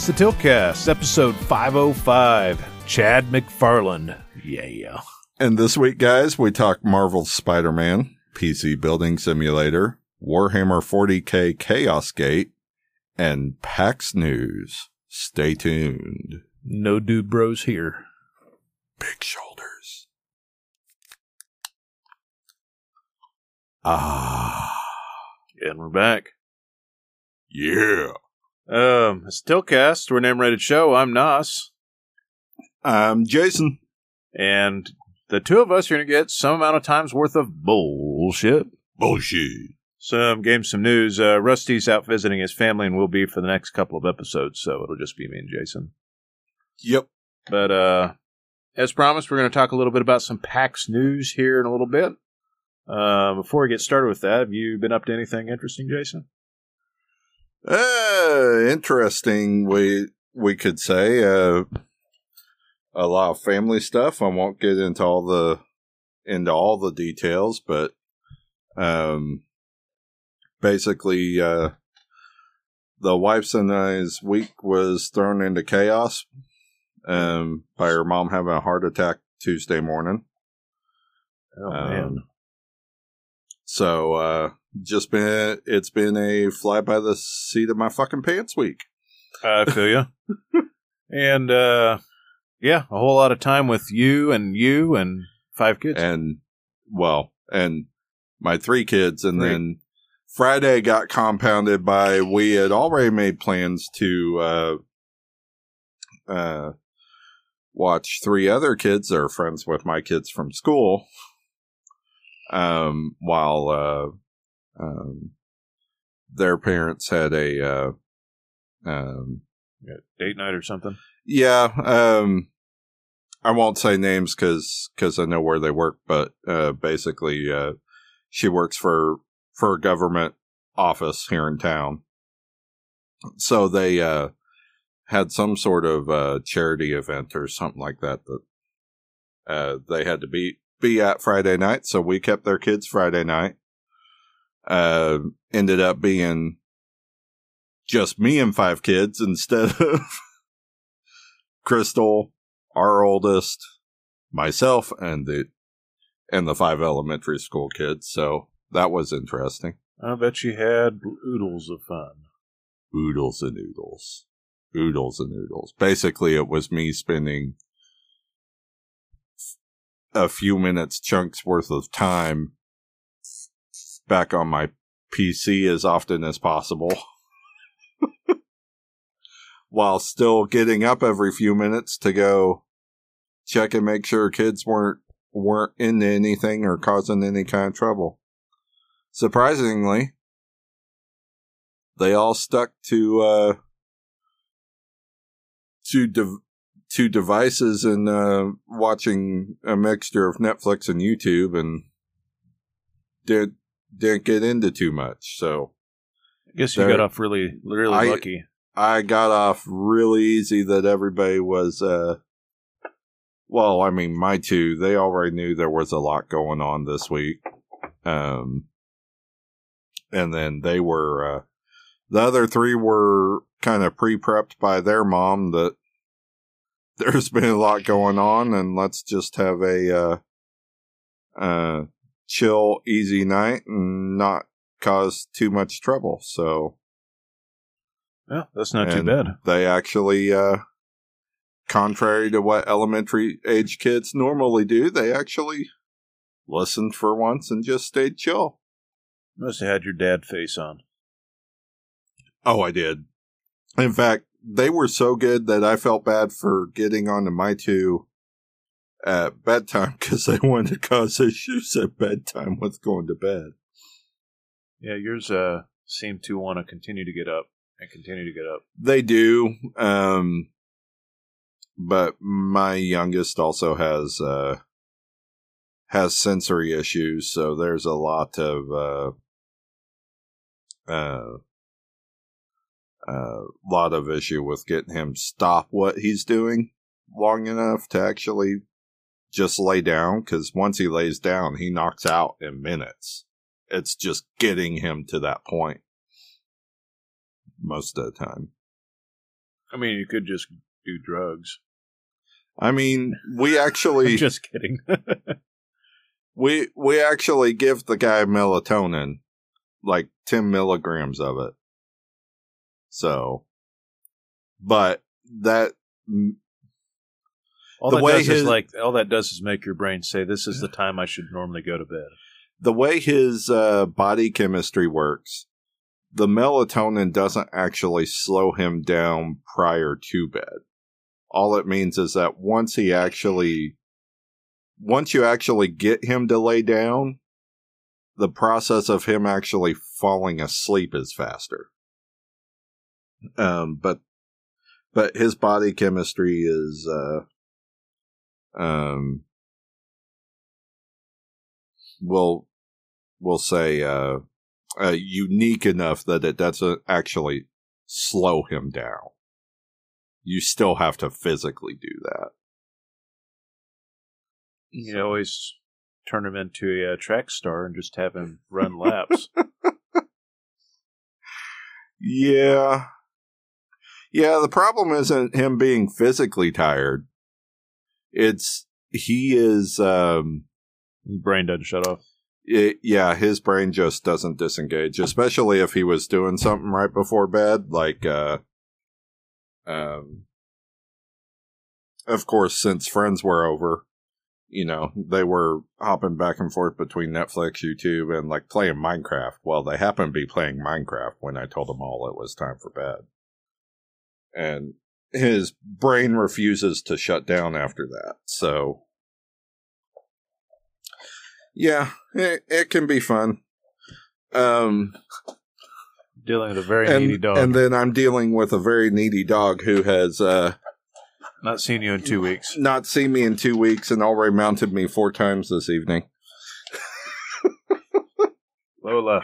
It's the Tiltcast, episode 505. Chad McFarlane. Yeah. And this week, guys, we talk Marvel's Spider-Man, PC Building Simulator, Warhammer 40k Chaos Gate, and PAX News. Stay tuned. No dude bros here. Big shoulders. Ah. And we're back. Yeah. Um, it's Tiltcast. We're an M-rated show. I'm Nas. I'm Jason. And the two of us are going to get some amount of time's worth of bullshit. Bullshit. Some games, some news. Uh, Rusty's out visiting his family and will be for the next couple of episodes, so it'll just be me and Jason. Yep. But uh, as promised, we're going to talk a little bit about some PAX news here in a little bit. Uh, before we get started with that, have you been up to anything interesting, Jason? Uh, interesting. We we could say uh, a lot of family stuff. I won't get into all the into all the details, but um, basically, uh, the wife's and I's week was thrown into chaos um, by her mom having a heart attack Tuesday morning. Oh Um, So uh just been it's been a fly by the seat of my fucking pants week. I feel you. and uh, yeah, a whole lot of time with you and you and five kids. And well, and my three kids and Three. then Friday got compounded by we had already made plans to uh uh watch three other kids that are friends with my kids from school um while uh um their parents had a uh um Yeah, date night or something. yeah, um, I won't say names because because I know where they work, but uh, basically, uh, she works for for a government office here in town. So they uh, had some sort of uh, charity event or something like that that uh, they had to be be at Friday night. So we kept their kids Friday night. Uh, ended up being just me and five kids instead of Crystal, our oldest, myself, and the and the five elementary school kids. So that was interesting. I bet you had oodles of fun. Oodles and oodles. Oodles and oodles. Basically, it was me spending a few minutes chunks worth of time back on my PC as often as possible. While still getting up every few minutes to go check and make sure kids weren't weren't into anything or causing any kind of trouble. Surprisingly, they all stuck to uh to dev- to devices and uh watching a mixture of Netflix and YouTube and didn't didn't get into too much. So I guess you got off really, really I- lucky. I got off really easy that everybody was uh well, I mean my two, they already knew there was a lot going on this week. Um and then they were uh the other three were kind of pre-prepped by their mom that there's been a lot going on and let's just have a uh uh chill easy night and not cause too much trouble. So Yeah, that's not too bad. They actually, uh, contrary to what elementary age kids normally do, they actually listened for once and just stayed chill. Must have had your dad face on. Oh, I did. In fact, they were so good that I felt bad for getting onto my two at bedtime because they wanted to cause issues at bedtime with going to bed. Yeah, yours uh seem to want to continue to get up and continue to get up. They do. Um, but my youngest also has, uh, has sensory issues. So there's a lot of, uh, uh, uh, lot of issue with getting him stop what he's doing long enough to actually just lay down. Cause once he lays down, he knocks out in minutes. It's just getting him to that point most of the time. I mean, you could just do drugs. I mean, we actually just kidding. we we actually give the guy melatonin, like ten milligrams of it. So, but that all The that way does his- is like all that does is make your brain say, "This is the time I should normally go to bed." the way his uh, body chemistry works, the melatonin doesn't actually slow him down prior to bed. All it means is that once he actually, once you actually get him to lay down, the process of him actually falling asleep is faster. Um, but, but his body chemistry is, uh, um, will will say uh, uh, unique enough that it doesn't actually slow him down. You still have to physically do that. You can always turn him into a uh, track star and just have him run laps. Yeah. Yeah, the problem isn't him being physically tired. It's he is um His brain doesn't shut off. it, yeah, his brain just doesn't disengage, especially if he was doing something right before bed, like uh um of course since friends were over, you know, they were hopping back and forth between Netflix, YouTube and like playing Minecraft. Well, they happened to be playing Minecraft when I told them all it was time for bed. And his brain refuses to shut down after that. So yeah, it, it can be fun. Um, Dealing with a very needy dog. and then I'm dealing with a very needy dog who has uh, Not seen you in two weeks. not seen me in two weeks and already mounted me four times this evening. Lola.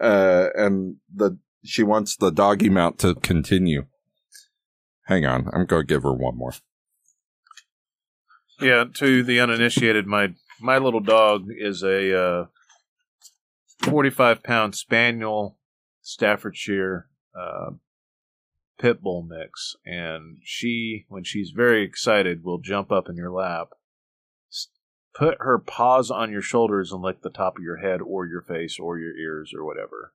Uh, and the she wants the doggy mount to continue. Hang on, I'm going to give her one more. Yeah, to the uninitiated, my my little dog is a uh, 45 pound spaniel Staffordshire uh, pit bull mix, and she, when she's very excited, will jump up in your lap, put her paws on your shoulders, and lick the top of your head or your face or your ears or whatever.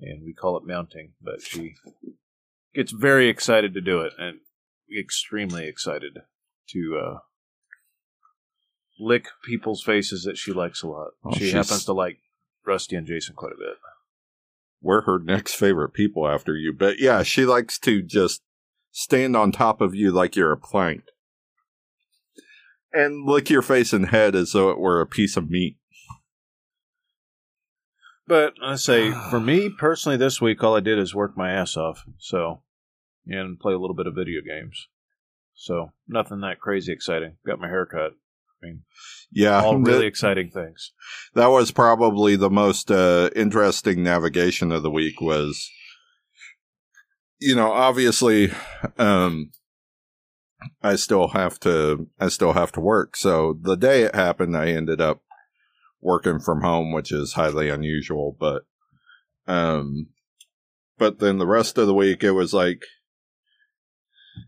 And we call it mounting, but she gets very excited to do it, and extremely excited to uh, lick people's faces that she likes a lot. Oh, she she's- happens to like Rusty and Jason quite a bit. We're her next favorite people after you, but yeah, she likes to just stand on top of you like you're a plank and lick your face and head as though it were a piece of meat. But I say, for me personally, this week all I did is work my ass off. So, and play a little bit of video games. So nothing that crazy exciting. Got my hair cut. I mean, Yeah, all that- really exciting things. that was probably the most uh, interesting navigation of the week was you know obviously um i still have to i still have to work so the day it happened i ended up working from home which is highly unusual but um but then the rest of the week it was like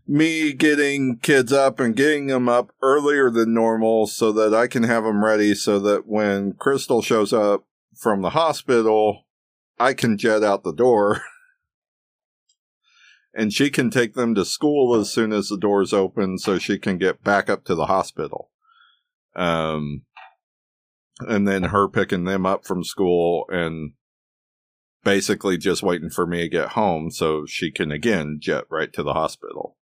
me getting kids up and getting them up earlier than normal so that I can have them ready so that when Crystal shows up from the hospital, I can jet out the door and she can take them to school as soon as the doors open so she can get back up to the hospital. Um, and then her picking them up from school and basically just waiting for me to get home so she can again jet right to the hospital.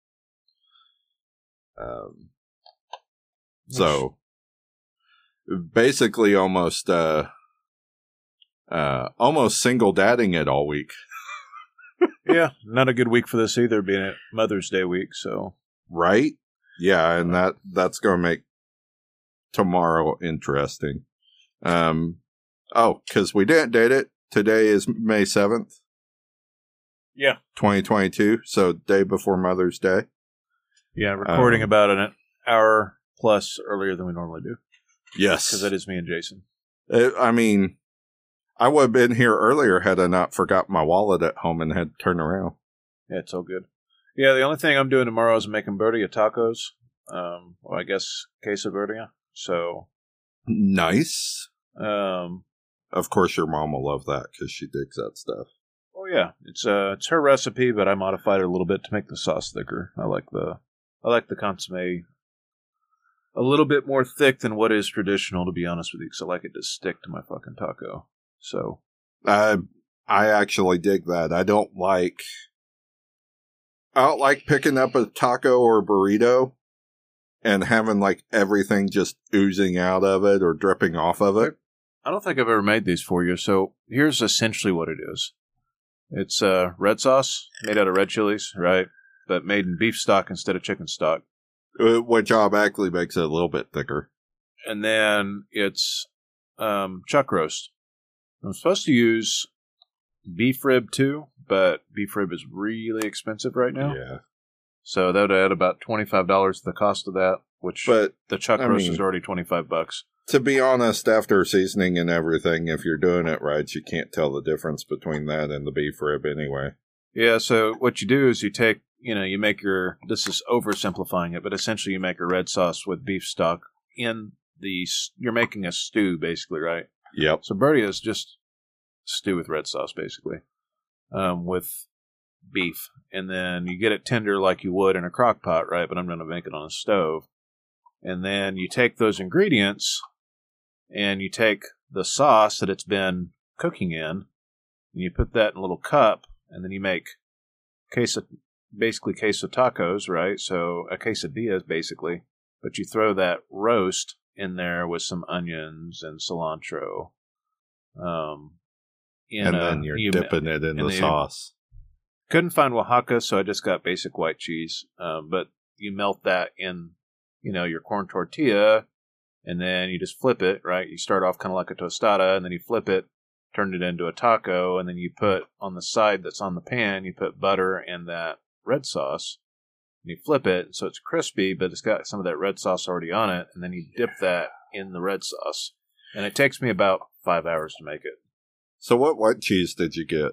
Um, so basically almost uh uh almost single dadding it all week. yeah, not a good week for this either, being it Mother's Day week. So Right? Yeah, and that that's going to make tomorrow interesting. Um oh, cuz we didn't date it. Today is May 7th, yeah, 2022, so day before Mother's Day. yeah, recording Um, about an hour plus earlier than we normally do Yes. because that is me and Jason. Uh, I mean, I would have been here earlier had I not forgot my wallet at home and had to turn around. Yeah, it's all good. Yeah, the only thing I'm doing tomorrow is making birria tacos. Um, well, I guess queso birria. So, Nice. Um, Of course, your mom will love that because she digs that stuff. oh yeah, it's uh, it's her recipe, but I modified it a little bit to make the sauce thicker. I like the, I like the consomme a little bit more thick than what is traditional, to be honest with you, because I like it to stick to my fucking taco. So, I I actually dig that. I don't like I don't like picking up a taco or a burrito and having like everything just oozing out of it or dripping off of it. I don't think I've ever made these for you. So here's essentially what it is. It's uh, red sauce made out of red chilies, right? But made in beef stock instead of chicken stock. uh, Which actually makes it a little bit thicker. And then it's um, chuck roast. I'm supposed to use beef rib too, but beef rib is really expensive right now. Yeah. So that would add about twenty five dollars to the cost of that, which But the chuck I roast mean- is already twenty five bucks. To be honest, after seasoning and everything, if you're doing it right, you can't tell the difference between that and the beef rib anyway. Yeah, so what you do is you take, you know, you make your, this is oversimplifying it, but essentially you make a red sauce with beef stock in the, you're making a stew basically, right? Yep. So birria is just stew with red sauce basically, um, with beef. And then you get it tender like you would in a crock pot, right? But I'm going to make it on a stove. And then you take those ingredients and you take the sauce that it's been cooking in and you put that in a little cup and then you make queso, basically queso tacos, right? So a quesadilla basically, but you throw that roast in there with some onions and cilantro. Um, in and a- then you're you- dipping it in and the then- sauce. couldn't find Oaxaca, so I just got basic white cheese. Um, but you melt that in, you know, your corn tortilla, and then you just flip it. Right, you start off kind of like a tostada, and then you flip it, turn it into a taco, and then you put on the side that's on the pan, you put butter and that red sauce, and you flip it so it's crispy, but it's got some of that red sauce already on it, and then you dip that in the red sauce, and it takes me about five hours to make it. So, what white cheese did you get?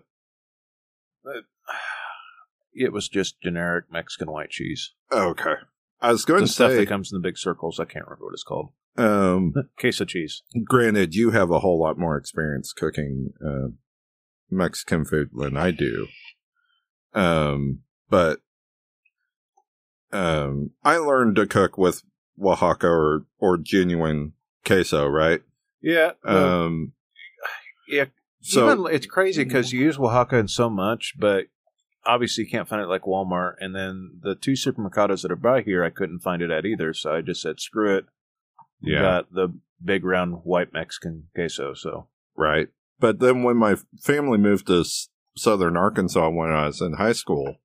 It was just generic Mexican white cheese. Oh, okay. I was going the to stuff say, that comes in the big circles. I can't remember what it's called. Um, Queso cheese. granted, you have a whole lot more experience cooking uh, Mexican food than I do. Um, but um, I learned to cook with Oaxaca or, or genuine queso, right? Yeah. Um, yeah. so Even, it's crazy because you use Oaxaca in so much, but obviously you can't find it like Walmart. And then the two supermercados that are by here, I couldn't find it at either. So I just said, screw it. Yeah, Got the big round white Mexican queso. So right. But then when my family moved to southern Arkansas when I was in high school,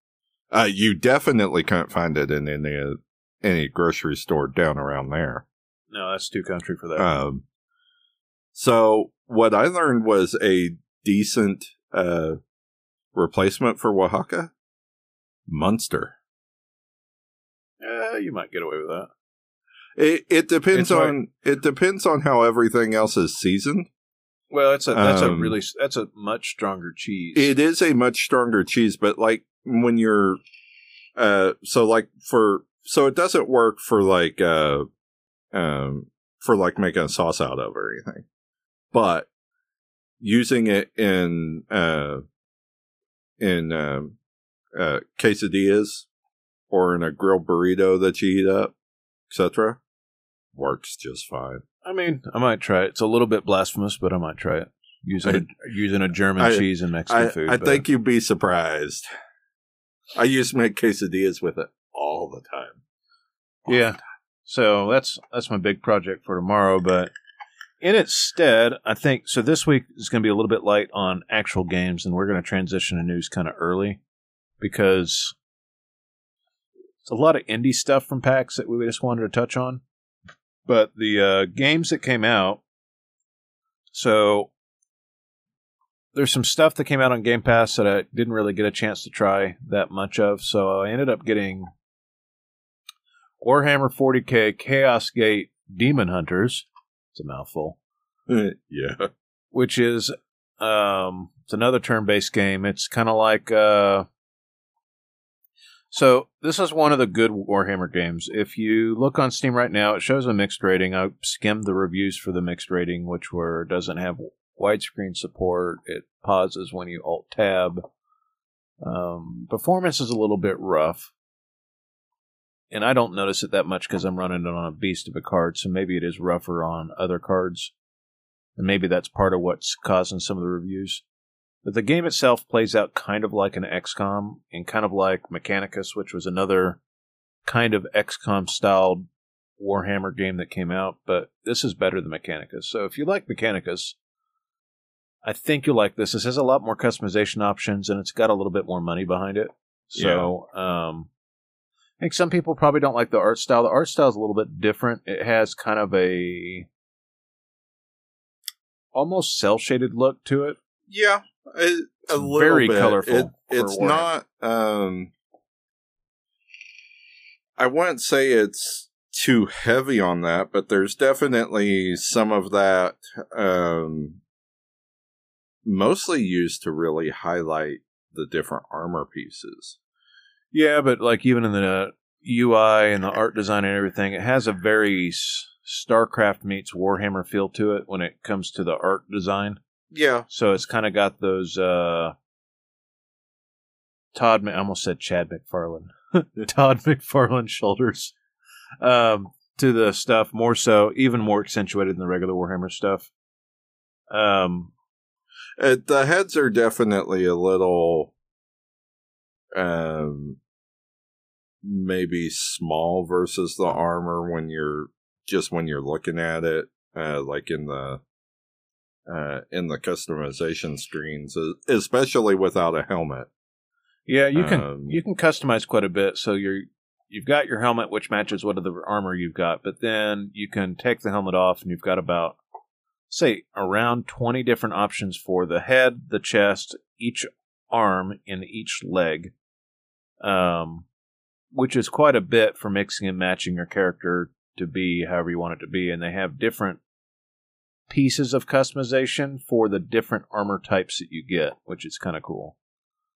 uh, you definitely can't find it in any any grocery store down around there. no, that's too country for that. Um, so what I learned was a decent uh, replacement for Oaxaca, Munster. Eh, you might get away with that. It it depends It's like- on it depends on how everything else is seasoned. Well, it's a that's a Um, really that's a much stronger cheese. It is a much stronger cheese, but like when you're uh so like for so it doesn't work for like uh um for like making a sauce out of or anything. But using it in uh in um uh quesadillas or in a grilled burrito that you eat up, etc. works just fine. I mean, I might try it. It's a little bit blasphemous, but I might try it. Using a, using a German I- cheese in Mexican I, food. I but- think you'd be surprised. I used to make quesadillas with it all the time. Yeah. So that's that's my big project for tomorrow. But in its stead, I think so. This week is going to be a little bit light on actual games, and we're going to transition to news kind of early because it's a lot of indie stuff from PAX that we just wanted to touch on. But the uh, games that came out, so there's some stuff that came out on Game Pass that I didn't really get a chance to try that much of. So I ended up getting Warhammer 40k Chaos Gate Demon Hunters. It's a mouthful. yeah. Which is um it's another turn-based game. It's kind of like uh So this is one of the good Warhammer games. If you look on Steam right now, it shows a mixed rating. I skimmed the reviews for the mixed rating, which were doesn't have widescreen support. It pauses when you alt tab. Um, performance is a little bit rough, and I don't notice it that much because I'm running it on a beast of a card. So maybe it is rougher on other cards, and maybe that's part of what's causing some of the reviews. But the game itself plays out kind of like an XCOM and kind of like Mechanicus, which was another kind of XCOM styled Warhammer game that came out, but this is better than Mechanicus. So if you like Mechanicus, I think you'll like this. This has a lot more customization options and it's got a little bit more money behind it. So um, I think some people probably don't like the art style. The art style is a little bit different. It has kind of a almost cell shaded look to it. Yeah, a, a little very bit. colorful It, it's Warhammer. not. Um, I wouldn't say it's too heavy on that, but there's definitely some of that. Um, mostly used to really highlight the different armor pieces. Yeah, but like even in the UI and the art design and everything, it has a very StarCraft meets Warhammer feel to it when it comes to the art design. Yeah, So it's kind of got those uh Todd I almost said Chad McFarlane. Todd McFarlane shoulders. Um to the stuff more so even more accentuated than the regular Warhammer stuff. Um Uh, the heads are definitely a little, um, maybe small versus the armor when you're just when you're looking at it, uh, like in the, uh, in the customization screens, especially without a helmet. yeah, you can Um, you can customize quite a bit. So you're you've got your helmet, which matches what of the armor you've got, but then you can take the helmet off, and you've got about say around twenty different options for the head, the chest, each arm, and each leg, um, which is quite a bit for mixing and matching your character to be however you want it to be, and they have different pieces of customization for the different armor types that you get, which is kind of cool.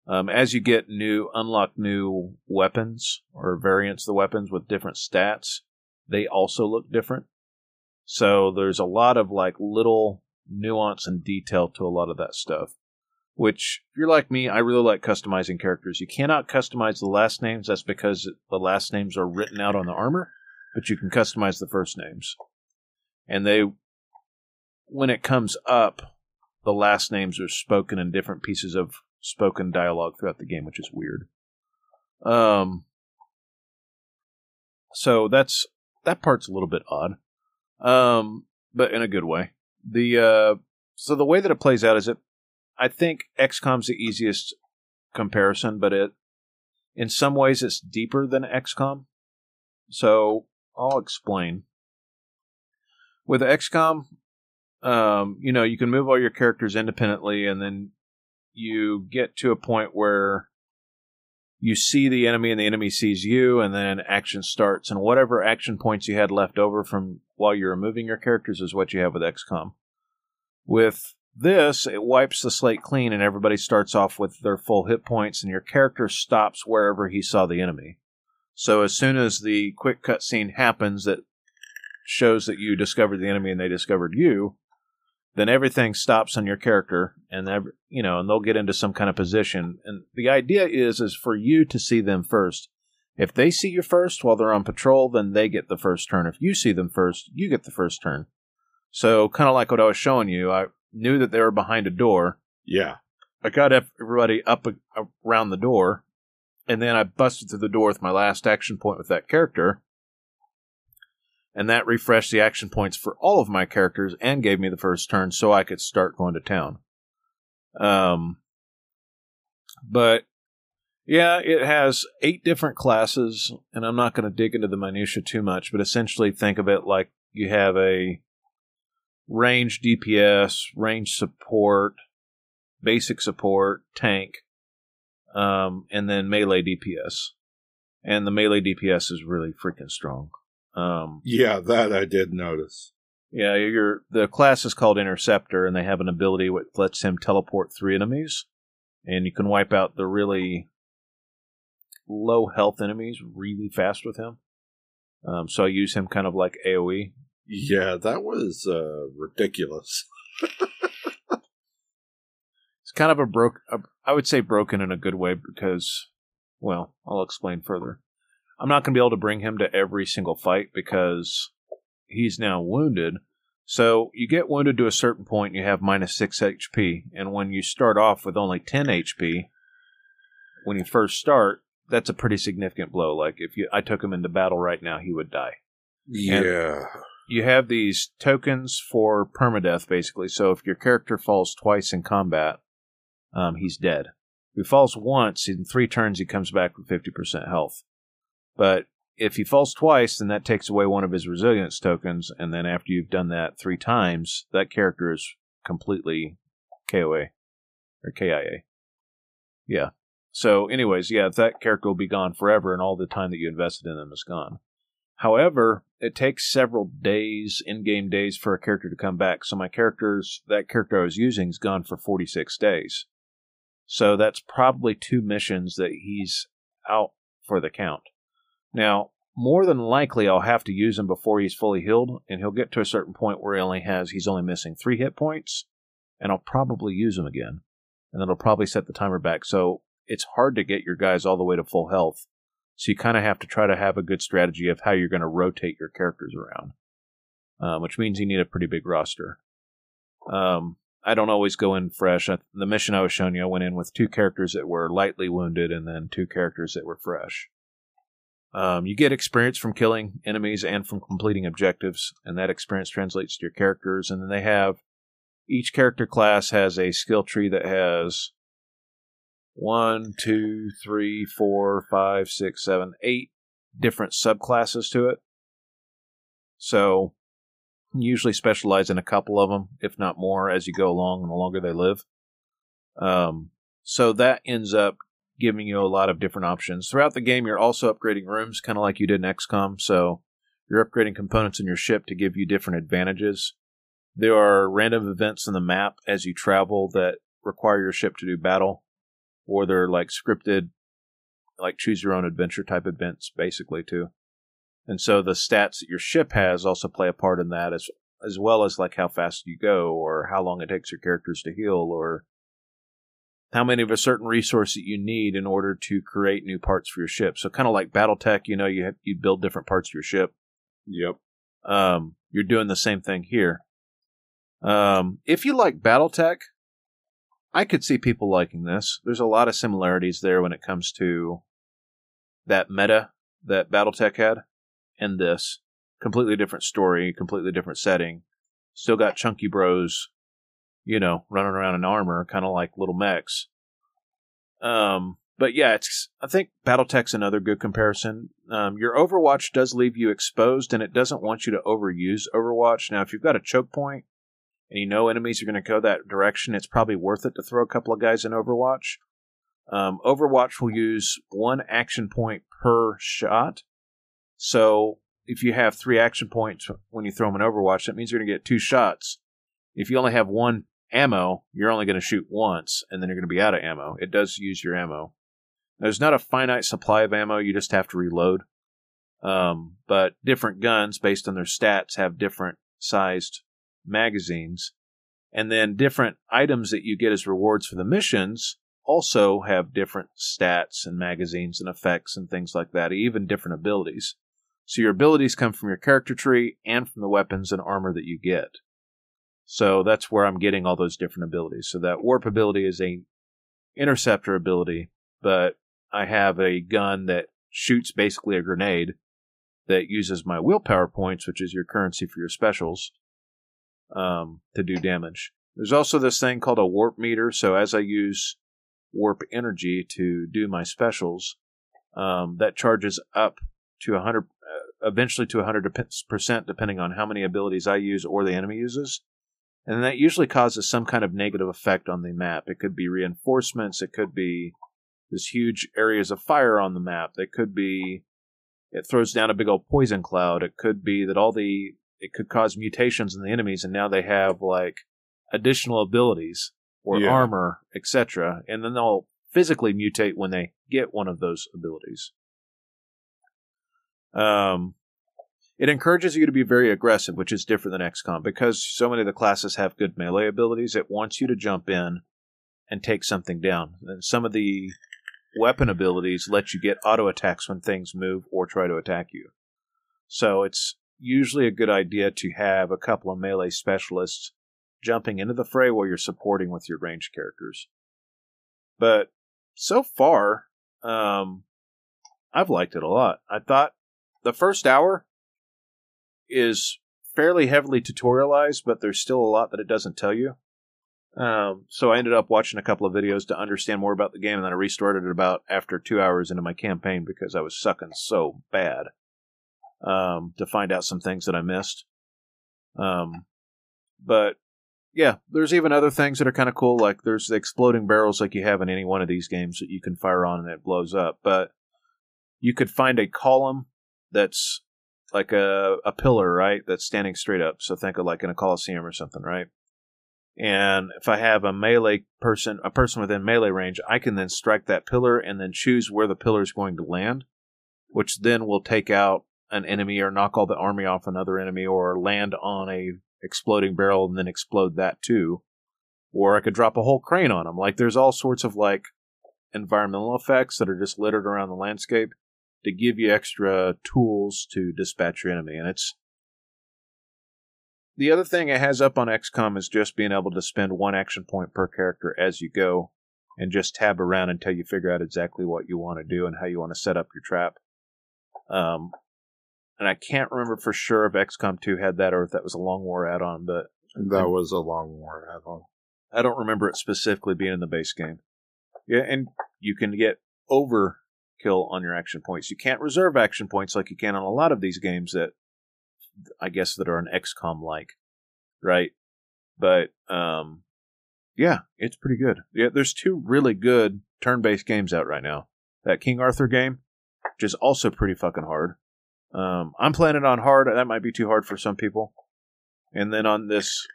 Um, as you get new, unlock new weapons or variants of the weapons with different stats, they also look different. So there's a lot of like little nuance and detail to a lot of that stuff. Which, if you're like me, I really like customizing characters. You cannot customize the last names. That's because the last names are written out on the armor, but you can customize the first names. And they, when it comes up, the last names are spoken in different pieces of spoken dialogue throughout the game, which is weird. Um, so that's that part's a little bit odd, um, but in a good way. The uh, so the way that it plays out is it. I think XCOM's the easiest comparison, but it in some ways it's deeper than XCOM. So I'll explain. With XCOM, um, you know, you can move all your characters independently, and then you get to a point where you see the enemy and the enemy sees you, and then action starts. And whatever action points you had left over from while you were moving your characters is what you have with XCOM. With this, it wipes the slate clean, and everybody starts off with their full hit points, and your character stops wherever he saw the enemy. So as soon as the quick cutscene happens that shows that you discovered the enemy and they discovered you, then everything stops on your character, and every, you know, and they'll get into some kind of position. And the idea is is for you to see them first. If they see you first while they're on patrol, then they get the first turn. If you see them first, you get the first turn. So, kind of like what I was showing you, I knew that they were behind a door. Yeah. I got everybody up around the door, and then I busted through the door with my last action point with that character. And that refreshed the action points for all of my characters and gave me the first turn so I could start going to town. Um, but yeah, it has eight different classes, and I'm not going to dig into the minutia too much, but essentially think of it like you have a range DPS, range support, basic support, tank, um, and then melee DPS. And the melee DPS is really freaking strong. Um, Yeah, that I did notice. yeah, your the class is called Interceptor, and they have an ability which lets him teleport three enemies, and you can wipe out the really low health enemies really fast with him. Um, so I use him kind of like AoE. Yeah, that was uh, ridiculous. It's kind of a broke. I would say broken in a good way because, well, I'll explain further. I'm not going to be able to bring him to every single fight because he's now wounded. So you get wounded to a certain point, you have minus six HP, and when you start off with only 10 HP, when you first start, that's a pretty significant blow. Like if you, I took him into battle right now, he would die Yeah. you have these tokens for permadeath, basically. So if your character falls twice in combat, um, he's dead. If he falls once, in three turns, he comes back with 50% health. But if he falls twice, then that takes away one of his resilience tokens, and then after you've done that three times, that character is completely KOA. Or KIA. Yeah. So, anyways, yeah, that character will be gone forever, and all the time that you invested in them is gone. However, it takes several days, in-game days, for a character to come back. So my characters, that character I was using, is gone for 46 days. So that's probably two missions that he's out for the count. Now, more than likely, I'll have to use him before he's fully healed, and he'll get to a certain point where he only has he's only missing three hit points, and I'll probably use him again, and then I'll probably set the timer back. So it's hard to get your guys all the way to full health. So you kind of have to try to have a good strategy of how you're going to rotate your characters around, um, which means you need a pretty big roster. Um, I don't always go in fresh. The mission I was showing you, I went in with two characters that were lightly wounded and then two characters that were fresh. Um, you get experience from killing enemies and from completing objectives, and that experience translates to your characters. And then they have each character class has a skill tree that has one, two, three, four, five, six, seven, eight different subclasses to it. So you usually specialize in a couple of them, if not more, as you go along and the longer they live. Um, so that ends up giving you a lot of different options. Throughout the game, you're also upgrading rooms, kind of like you did in XCOM. So you're upgrading components in your ship to give you different advantages. There are random events in the map as you travel that require your ship to do battle or they're like scripted, like choose your own adventure type events, basically too. And so the stats that your ship has also play a part in that, as as well as like how fast you go, or how long it takes your characters to heal, or how many of a certain resource that you need in order to create new parts for your ship. So kind of like BattleTech, you know, you have, you build different parts of your ship. Yep. Um, you're doing the same thing here. Um, if you like BattleTech, I could see people liking this. There's a lot of similarities there when it comes to that meta that BattleTech had and this. Completely different story, completely different setting. Still got chunky bros, you know, running around in armor, kind of like little mechs. Um, but yeah, it's. I think BattleTech's another good comparison. Um, your Overwatch does leave you exposed, and it doesn't want you to overuse Overwatch. Now, if you've got a choke point and you know enemies are going to go that direction, it's probably worth it to throw a couple of guys in Overwatch. Um, Overwatch will use one action point per shot. So if you have three action points when you throw them in Overwatch, that means you're going to get two shots. If you only have one ammo, you're only going to shoot once, and then you're going to be out of ammo. It does use your ammo. There's not a finite supply of ammo, you just have to reload. Um, but different guns, based on their stats, have different sized magazines. And then different items that you get as rewards for the missions also have different stats and magazines and effects and things like that, even different abilities. So your abilities come from your character tree and from the weapons and armor that you get. So that's where I'm getting all those different abilities. So that warp ability is a interceptor ability, but I have a gun that shoots basically a grenade that uses my willpower points, which is your currency for your specials, um, to do damage. There's also this thing called a warp meter. So as I use warp energy to do my specials, um, that charges up to 100, uh, eventually to 100% depending on how many abilities I use or the enemy uses. And that usually causes some kind of negative effect on the map. It could be reinforcements, it could be this huge areas of fire on the map. It could be it throws down a big old poison cloud. It could be that all the it could cause mutations in the enemies and now they have like additional abilities or Yeah. armor, etc. And then they'll physically mutate when they get one of those abilities. Um, it encourages you to be very aggressive, which is different than XCOM because so many of the classes have good melee abilities. It wants you to jump in and take something down. And some of the weapon abilities let you get auto attacks when things move or try to attack you. So it's usually a good idea to have a couple of melee specialists jumping into the fray while you're supporting with your ranged characters. But so far, um, I've liked it a lot. I thought the first hour is fairly heavily tutorialized, but there's still a lot that it doesn't tell you. Um, so I ended up watching a couple of videos to understand more about the game, and then I restarted it about after two hours into my campaign because I was sucking so bad um, to find out some things that I missed. Um, but yeah, there's even other things that are kind of cool. Like there's the exploding barrels, like you have in any one of these games that you can fire on and it blows up. But you could find a column that's like a, a pillar, right? That's standing straight up. So think of like in a coliseum or something, right? And if I have a melee person, a person within melee range, I can then strike that pillar and then choose where the pillar is going to land, which then will take out an enemy or knock all the army off another enemy or land on a exploding barrel and then explode that too. Or I could drop a whole crane on them. Like there's all sorts of like environmental effects that are just littered around the landscape to give you extra tools to dispatch your enemy. And it's the other thing it has up on XCOM is just being able to spend one action point per character as you go and just tab around until you figure out exactly what you want to do and how you want to set up your trap. Um, and I can't remember for sure if XCOM 2 had that or if that was a Long War add on, but That was a long war add on. I don't remember it specifically being in the base game. Yeah, and you can get overkill on your action points. You can't reserve action points like you can on a lot of these games that I guess that are an XCOM like, right? But um yeah, it's pretty good. Yeah, there's two really good turn-based games out right now. That King Arthur game, which is also pretty fucking hard. Um, I'm playing it on hard. That might be too hard for some people. And then on this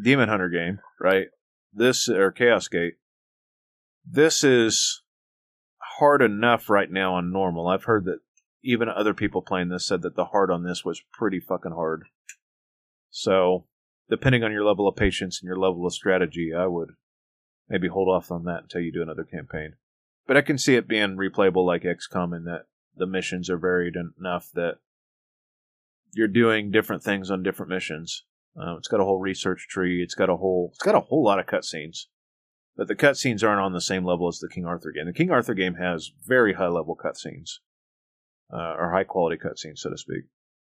Demon Hunter game, right? This or Chaos Gate. This is hard enough right now on normal. I've heard that even other people playing this said that the hard on this was pretty fucking hard. So, depending on your level of patience and your level of strategy, I would maybe hold off on that until you do another campaign. But I can see it being replayable like XCOM in that the missions are varied enough that you're doing different things on different missions. Uh, it's got a whole research tree. It's got a whole. It's got a whole lot of cutscenes, but the cutscenes aren't on the same level as the King Arthur game. The King Arthur game has very high level cutscenes, uh, or high quality cutscenes, so to speak.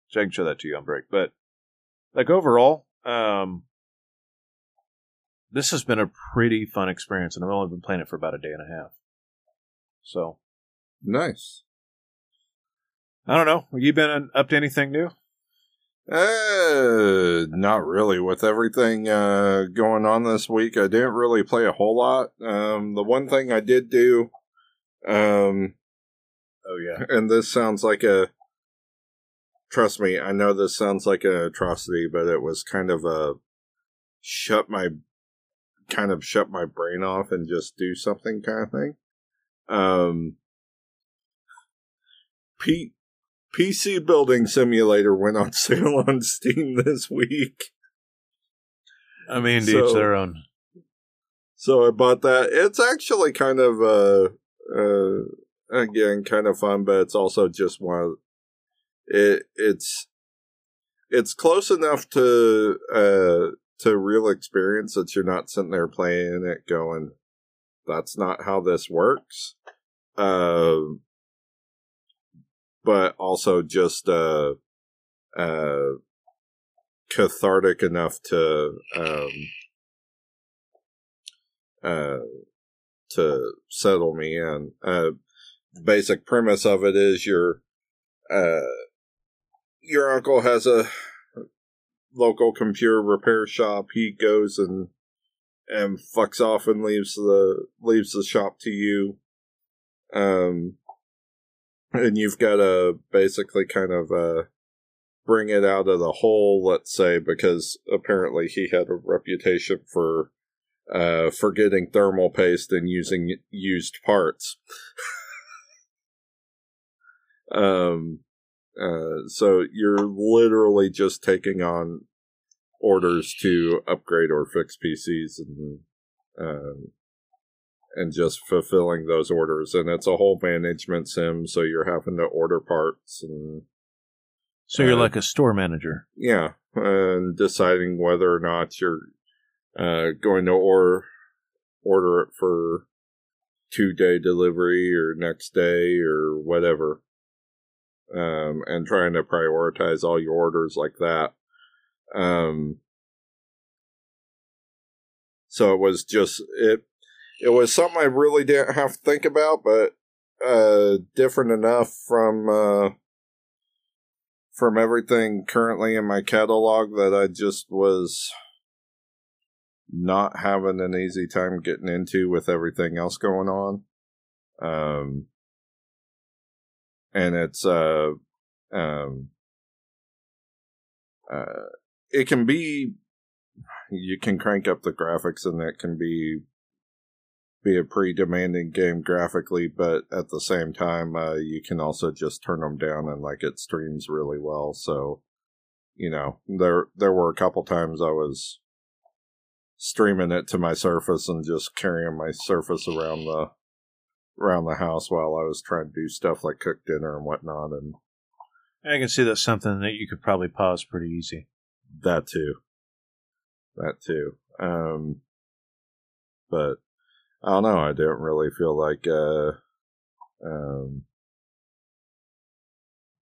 So I can show that to you on break. But like overall, um, this has been a pretty fun experience, and I've only been playing it for about a day and a half. So Nice. I don't know. Have you been up to anything new? Uh, not really. With everything uh, going on this week, I didn't really play a whole lot. Um, the one thing I did do, um, Oh yeah. and this sounds like a. Trust me, I know this sounds like an atrocity, but it was kind of a shut my, kind of shut my brain off and just do something kind of thing. Um, P- PC Building Simulator went on sale on Steam this week. I mean, So- each their own. So I bought that. It's actually kind of uh uh again kind of fun, but it's also just one of it it's it's close enough to uh to real experience that you're not sitting there playing it going that's not how this works. Um but also just uh uh cathartic enough to um uh, to settle me in. Uh, basic premise of it is your uh, your uncle has a local computer repair shop. He goes and and fucks off and leaves the leaves the shop to you. Um, and you've got to basically kind of uh bring it out of the hole, let's say, because apparently he had a reputation for uh, forgetting thermal paste and using used parts. um, uh, so you're literally just taking on orders to upgrade or fix PCs and um, and just fulfilling those orders. And it's a whole management sim, so you're having to order parts and So you're like a store manager. yeah, and deciding whether or not you're uh, going to or order it for two day delivery or next day or whatever, um, and trying to prioritize all your orders like that. Um, so it was just it. It was something I really didn't have to think about, but uh, different enough from uh, from everything currently in my catalog that I just was not having an easy time getting into with everything else going on. Um, and it's, uh, um, uh, it can be, you can crank up the graphics and it can be, be a pretty demanding game graphically, but at the same time, uh, you can also just turn them down and like it streams really well. So, you know, there, there were a couple times I was, streaming it to my surface and just carrying my surface around the around the house while I was trying to do stuff like cook dinner and whatnot and I can see that's something that you could probably pause pretty easy. that too. That too. Um but I don't know, I didn't really feel like uh um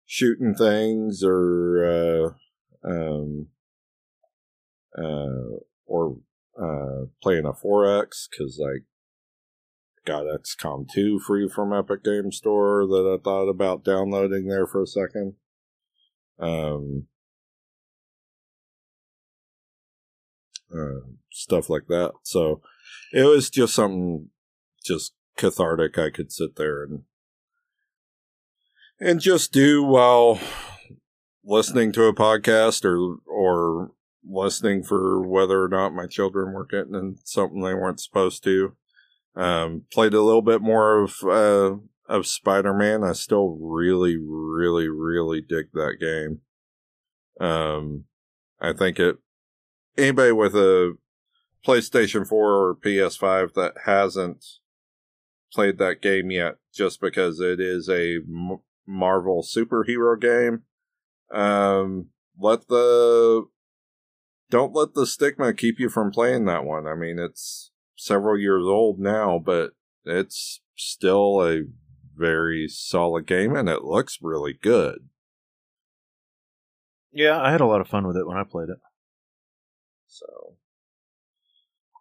shooting things or uh um uh or uh, playing a 4X because I got XCOM 2 free from Epic Game Store that I thought about downloading there for a second. Um, uh, stuff like that. So it was just something just cathartic I could sit there and and just do while listening to a podcast or or listening for whether or not my children were getting in something they weren't supposed to. Um, played a little bit more of uh, of Spider Man. I still really, really, really dig that game. Um, I think it anybody with a PlayStation 4 or PS5 that hasn't played that game yet, just because it is a M- Marvel superhero game, um, let the don't let the stigma keep you from playing that one. I mean, it's several years old now, but it's still a very solid game and it looks really good. Yeah, I had a lot of fun with it when I played it. So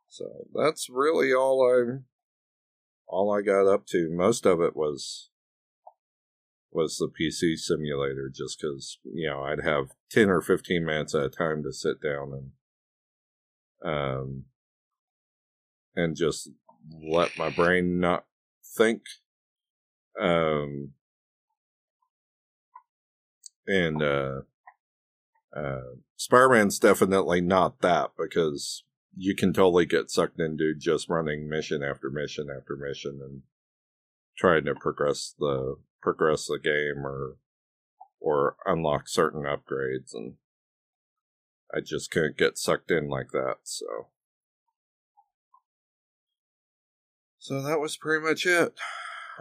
so that's really all I all I got up to. Most of it was was the PC simulator just cuz you know, I'd have 10 or 15 minutes at a time to sit down and um and just let my brain not think um and uh uh Spider-Man's definitely not that because you can totally get sucked into just running mission after mission after mission and trying to progress the progress the game or or unlock certain upgrades and I just couldn't get sucked in like that so. So that was pretty much it.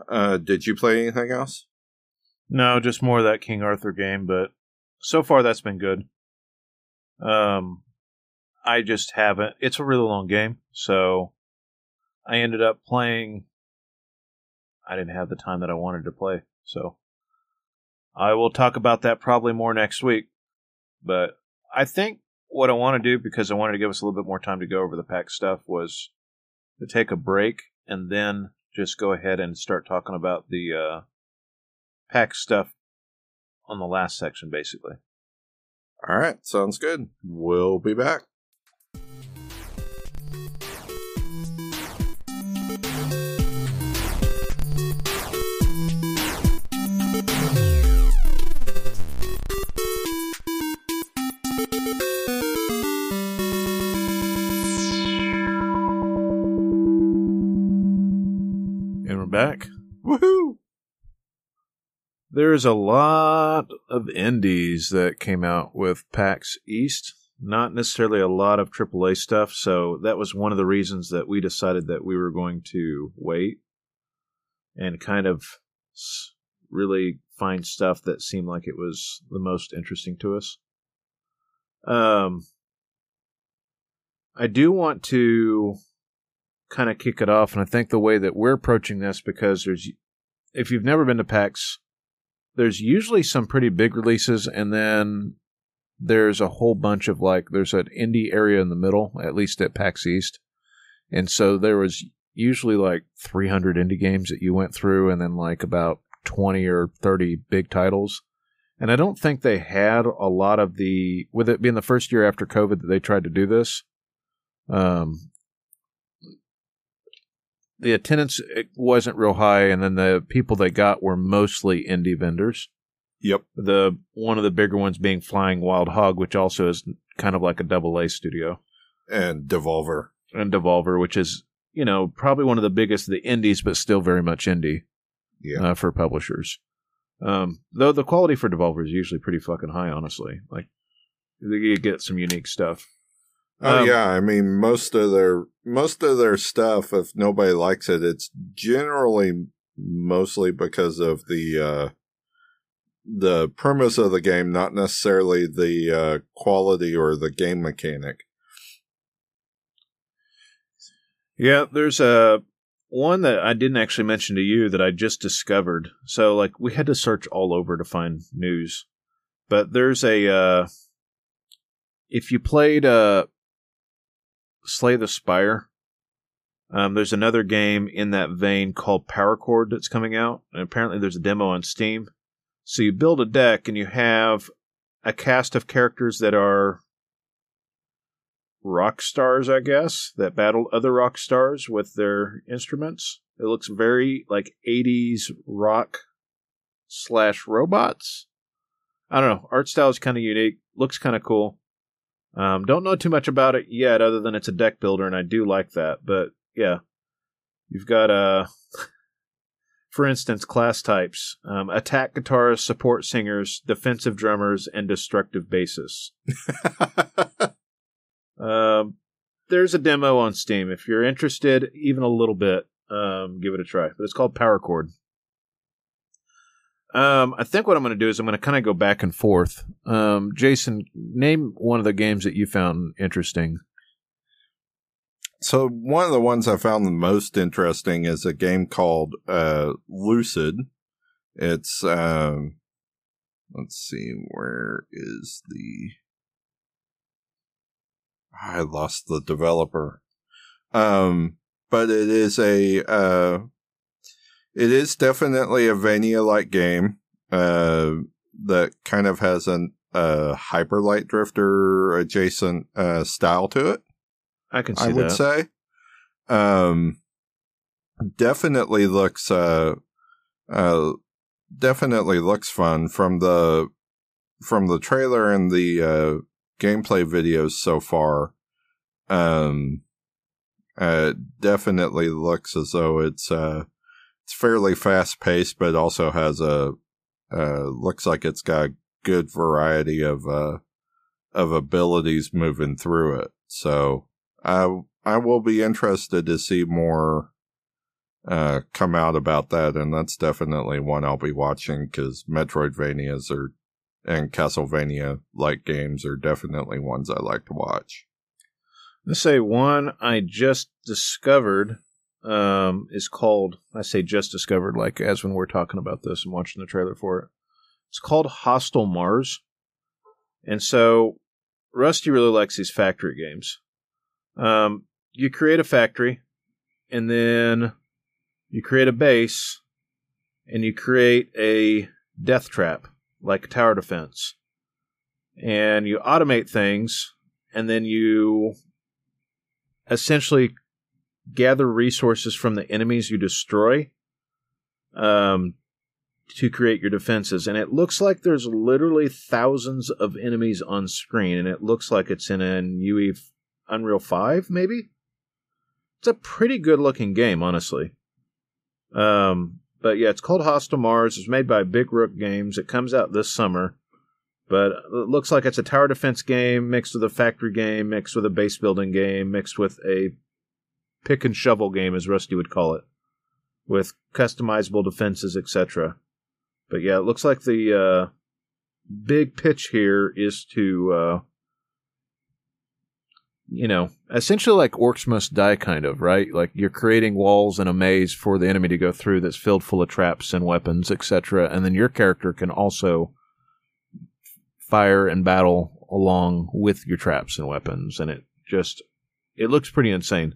Uh did you play anything else? No, just more of that King Arthur game, but so far that's been good. Um, I just haven't. It's a really long game, so I ended up playing. I didn't have the time that I wanted to play, so I will talk about that probably more next week. But I think what I want to do, because I wanted to give us a little bit more time to go over the pack stuff, was to take a break and then just go ahead and start talking about the uh, pack stuff on the last section, basically. all right sounds good we'll be back back. Woohoo! There's a lot of indies that came out with PAX East. Not necessarily a lot of AAA stuff, so that was one of the reasons that we decided that we were going to wait and kind of really find stuff that seemed like it was the most interesting to us. Um, I do want to kind of kick it off, and I think the way that we're approaching this, because there's, if you've never been to PAX, there's usually some pretty big releases, and then there's a whole bunch of like, there's an indie area in the middle, at least at PAX East. And so there was usually like 300 indie games that you went through, and then like about 20 or 30 big titles. And I don't think they had a lot of the, with it being the first year after COVID that they tried to do this. Um, the attendance wasn't real high, and then the people they got were mostly indie vendors. Yep. The one of the bigger ones being Flying Wild Hog, which also is kind of like a double A studio, And Devolver. and Devolver, which is you know probably one of the biggest of the indies, but still very much indie Yeah. uh, for publishers. Um, though the quality for Devolver is usually pretty fucking high, honestly. Like you get some unique stuff. Oh Um, yeah, I mean most of their most of their stuff, if nobody likes it, it's generally mostly because of the uh the premise of the game, not necessarily the uh quality or the game mechanic. Yeah, there's a one that I didn't actually mention to you that I just discovered. So like we had to search all over to find news. But there's a uh if you played uh Slay the Spire, um there's another game in that vein called Power Chord that's coming out. And apparently there's a demo on Steam. So you build a deck and you have a cast of characters that are rock stars, I guess, that battle other rock stars with their instruments. It looks very like 80s rock slash robots. I don't know. Art style is kind of unique. Looks kind of cool. Um, don't know too much about it yet, other than it's a deck builder, and I do like that. But yeah, you've got uh, for instance, class types: um, attack guitarists, support singers, defensive drummers, and destructive bassists. Um, there's a demo on Steam. If you're interested, even a little bit, um, give it a try. But it's called Power Chord. Um, I think what I'm going to do is I'm going to kind of go back and forth. Um, Jason, name one of the games that you found interesting. So one of the ones I found the most interesting is a game called uh, Lucid. It's um, let's see, where is the? I lost the developer. Um, but it is a uh, it is definitely a Vania like game. Uh, that kind of has an uh hyper light drifter adjacent uh style to it. I can see I would that. say. Um, definitely looks uh, uh, definitely looks fun from the from the trailer and the uh, gameplay videos so far. Um, uh, definitely looks as though it's uh, it's fairly fast paced, but also has a uh, looks like it's got a good variety of uh, of abilities moving through it. So I I will be interested to see more uh, come out about that, and that's definitely one I'll be watching because Metroidvanias are and Castlevania like games are definitely ones I like to watch. Let's say one I just discovered um, is called. I say just discovered, like as when we're talking about this and watching the trailer for it. It's called Hostile Mars, and so Rusty really likes these factory games. Um, you create a factory, and then you create a base, and you create a death trap like tower defense, and you automate things, and then you essentially gather resources from the enemies you destroy um, to create your defenses. And it looks like there's literally thousands of enemies on screen, and it looks like it's in an UE Unreal 5, maybe? It's a pretty good looking game, honestly. Um, but yeah, it's called Hostile Mars. It's made by Big Rook Games. It comes out this summer. But it looks like it's a tower defense game mixed with a factory game, mixed with a base building game, mixed with a pick and shovel game, as Rusty would call it, with customizable defenses, etc. But yeah, it looks like the uh, big pitch here is to, uh, you know, essentially like Orcs Must Die, kind of, right? Like you're creating walls and a maze for the enemy to go through that's filled full of traps and weapons, etc. And then your character can also fire and battle along with your traps and weapons, and it just it looks pretty insane.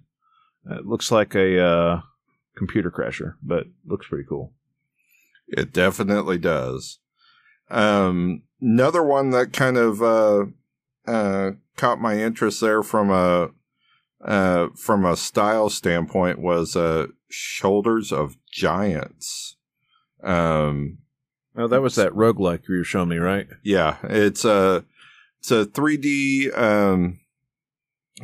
It looks like a uh, computer crasher, but looks pretty cool. It definitely does. Um, another one that kind of uh, uh, caught my interest there from a uh, from a style standpoint was uh, Shoulders of Giants. Um, Oh, that was that roguelike you were showing me, right? Yeah, it's a it's a 3D, um,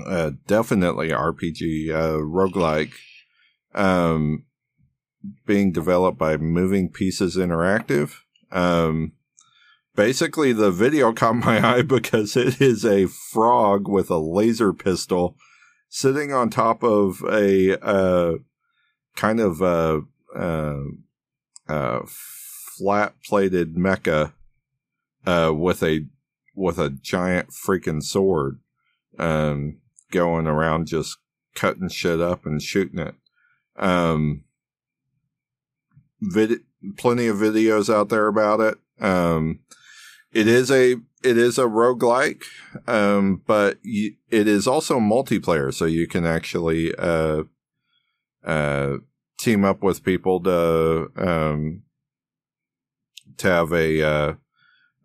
uh, definitely RPG uh, roguelike, um, being developed by Moving Pieces Interactive. Um, basically, the video caught my eye because it is a frog with a laser pistol sitting on top of a uh, kind of uh, uh, uh, flat plated mecha with a with a giant freaking sword um, going around just cutting shit up and shooting it. Um, vid- plenty of videos out there about it. Um, it is a it is a roguelike, um, but it is also multiplayer, so you can actually uh, uh, team up with people to um, to have a uh,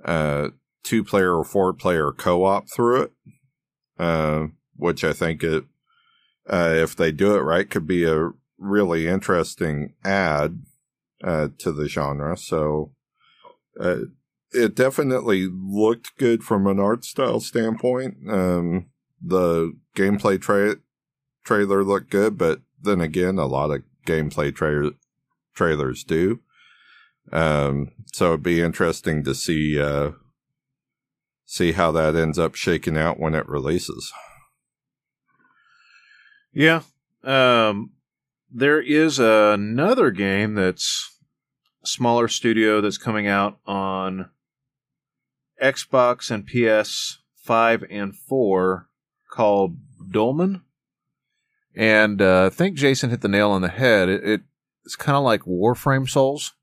uh, two player or four player co op through it, uh, which I think it, uh, if they do it right, could be a really interesting add uh, to the genre. So uh, it definitely looked good from an art style standpoint. Um, the gameplay tra- trailer looked good, but then again, a lot of gameplay tra- trailers do. Um, so it'd be interesting to see uh, see how that ends up shaking out when it releases. Yeah. Um, there is another game that's smaller studio that's coming out on Xbox and PS 5 and 4 called Dolmen. And uh, I think Jason hit the nail on the head. It, it it's kind of like Warframe Souls.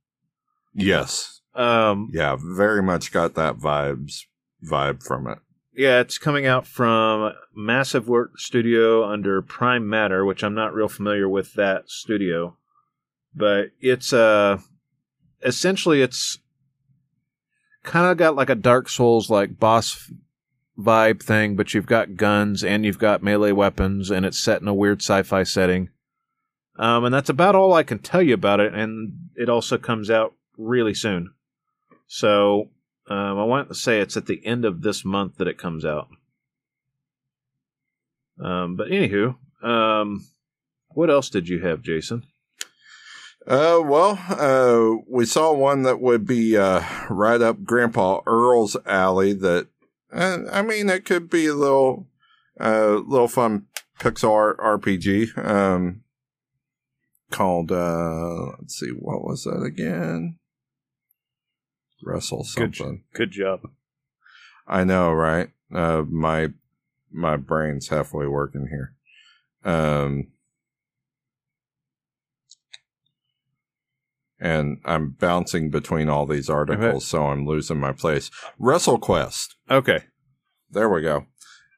Yes. Um, Yeah, very much got that vibes vibe from it. Yeah, it's coming out from Massive Work Studio under Prime Matter, which I'm not real familiar with that studio, but it's uh essentially it's kind of got like a Dark Souls like boss vibe thing, but you've got guns and you've got melee weapons, and it's set in a weird sci-fi setting. Um, and that's about all I can tell you about it. And it also comes out really soon. So um, I want to say it's at the end of this month that it comes out. Um, but anywho, um, what else did you have, Jason? Uh, well, uh, we saw one that would be uh, right up Grandpa Earl's alley. That uh, I mean, it could be a little, uh, little fun pixel RPG. Um, called uh, let's see, what was that again? Wrestle Good, something. good job. I know, right? Uh, my my brain's halfway working here. Um, and I'm bouncing between all these articles, so I'm losing my place. WrestleQuest. Okay. There we go.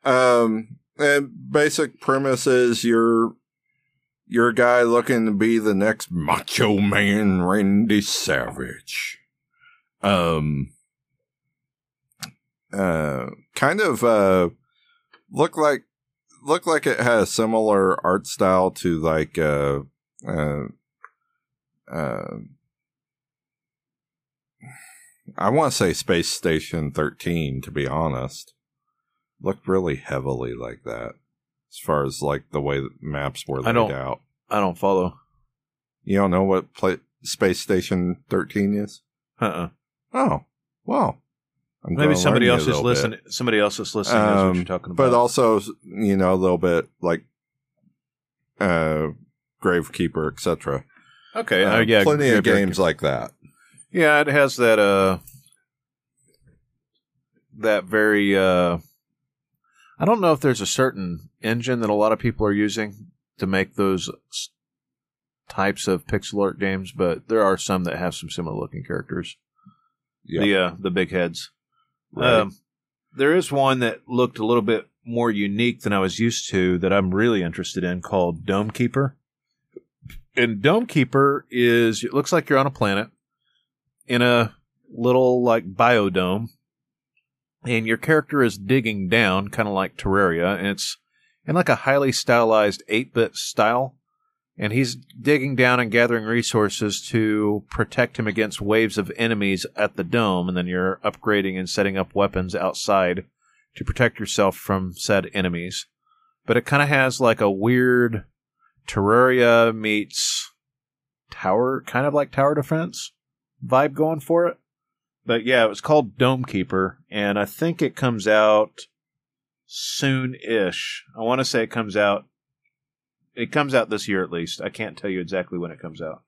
Um, and basic premise is you're you're a guy looking to be the next Macho Man Randy Savage. Um, uh, kind of uh, look like look like it has similar art style to like uh, uh, uh, I want to say Space Station 13 to be honest. Looked really heavily like that as far as like the way that maps were I laid don't- out. I don't follow. You don't know what pla Space Station 13 is? Uh-uh. Oh, well. I'm Maybe somebody else is bit. listening. Somebody else is listening. what Um, you're talking about. But also, you know, a little bit like uh, Gravekeeper, etc. okay, Uh, uh, yeah, plenty of games like that. Yeah, it has that uh that very uh I don't know if there's a certain engine that a lot of people are using to make those types of pixel art games, but there are some that have some similar looking characters. Yeah, The uh the big heads. right. Um there is one that looked a little bit more unique than I was used to that I'm really interested in called Dome Keeper. And Dome Keeper is it looks like you're on a planet in a little like biodome and your character is digging down kind of like Terraria and it's in like a highly stylized 8-bit style and he's digging down and gathering resources to protect him against waves of enemies at the dome. And then you're upgrading and setting up weapons outside to protect yourself from said enemies. But it kind of has like a weird Terraria meets tower kind of like tower defense vibe going for it. But yeah it was called Dome Keeper and I think it comes out soon-ish. I want to say it comes out it comes out this year at least. I can't tell you exactly when it comes out.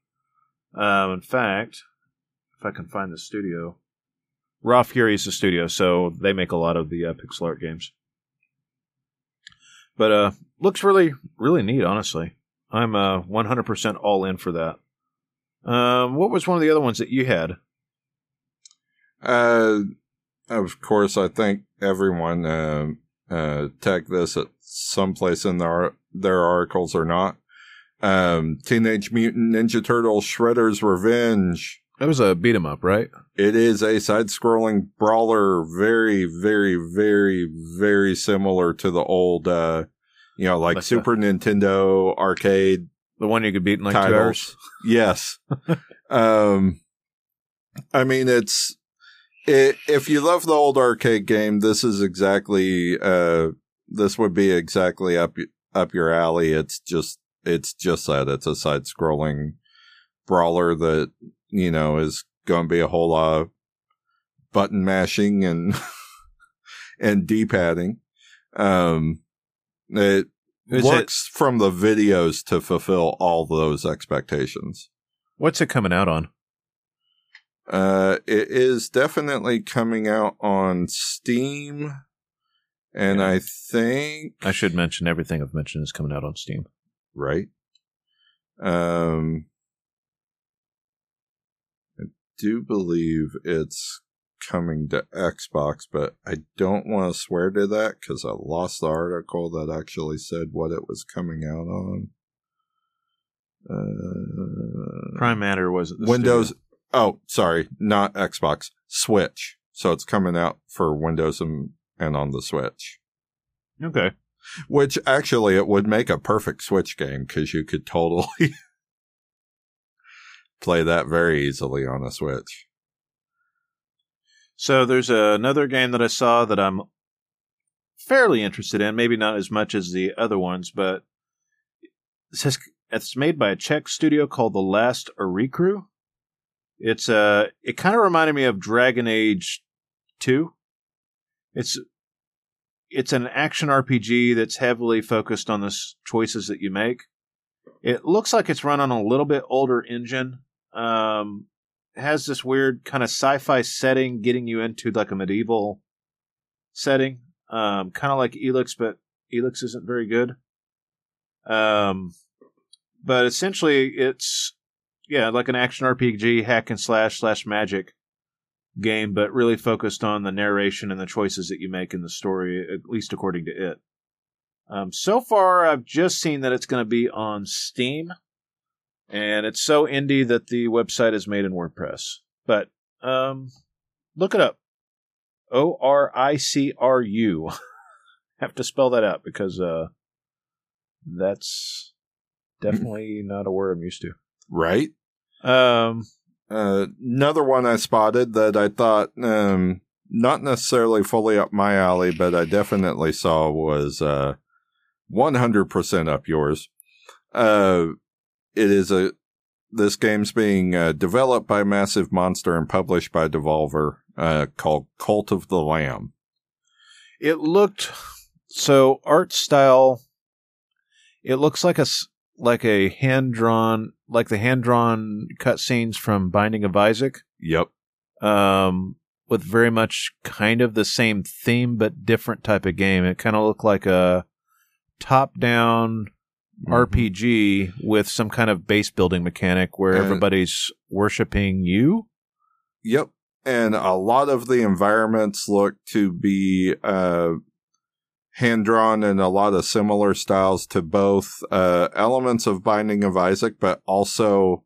Um, in fact, if I can find the studio, Raw Fury is the studio, so they make a lot of the uh, pixel art games. But uh, looks really, really neat. Honestly, I'm uh 100% all in for that. Um, what was one of the other ones that you had? Uh, of course, I think everyone uh, uh, tagged this at some place in their their articles or not. Um, Teenage Mutant Ninja Turtles Shredder's Revenge. That was a beat 'em up, right? It is a side-scrolling brawler, very, very, very, very similar to the old, uh, you know, like Like the- Super Nintendo arcade The one you could beat in like two hours. Yes. um, I mean, it's i if you love the old arcade game, this is exactly uh, this would be exactly up up your alley. It's just it's just that it's a side scrolling brawler that you know is going to be a whole lot of button mashing and and d padding. Um, it Is looks from the videos to fulfill all those expectations. What's it coming out on? Uh, it is definitely coming out on Steam, and Yeah. I think I should mention everything I've mentioned is coming out on Steam. right. Um, I do believe it's coming to Xbox, but I don't want to swear to that because I lost the article that actually said what it was coming out on. Uh, Prime Matter was Windows. Oh, sorry, not Xbox. Switch. So it's coming out for Windows and, and on the Switch. Okay. Which actually it would make a perfect Switch game because you could totally play that very easily on a Switch. So there's another game that I saw that I'm fairly interested in. Maybe not as much as the other ones, but it's made by a Czech studio called The Last Oricru. It's uh, it kind of reminded me of Dragon Age Two. It's it's an action RPG that's heavily focused on the choices that you make. It looks like it's run on a little bit older engine. Um, has this weird kind of sci-fi setting, getting you into like a medieval setting, um, kind of like Elex, but Elex isn't very good. Um, but essentially, it's yeah, like an action RPG, hack and slash slash magic game, but really focused on the narration and the choices that you make in the story, at least according to it. Um, so far, I've just seen that it's going to be on Steam, and it's so indie that the website is made in WordPress. But um, look it up. O R I C R U. Have to spell that out because uh, that's definitely not a word I'm used to. Right? Um, Uh, another one I spotted that I thought, um, not necessarily fully up my alley, but I definitely saw was, uh, 100% up yours. Uh, it is a this game's being uh, developed by Massive Monster and published by Devolver, uh, called Cult of the Lamb. It looked so art style. It looks like a like a hand drawn, like the hand drawn cutscenes from Binding of Isaac, Yep. um, with very much kind of the same theme but different type of game. It kind of looked like a top down Mm-hmm. RPG with some kind of base building mechanic where And- everybody's worshiping you. Yep. And a lot of the environments look to be uh, hand drawn in a lot of similar styles to both uh, elements of Binding of Isaac, but also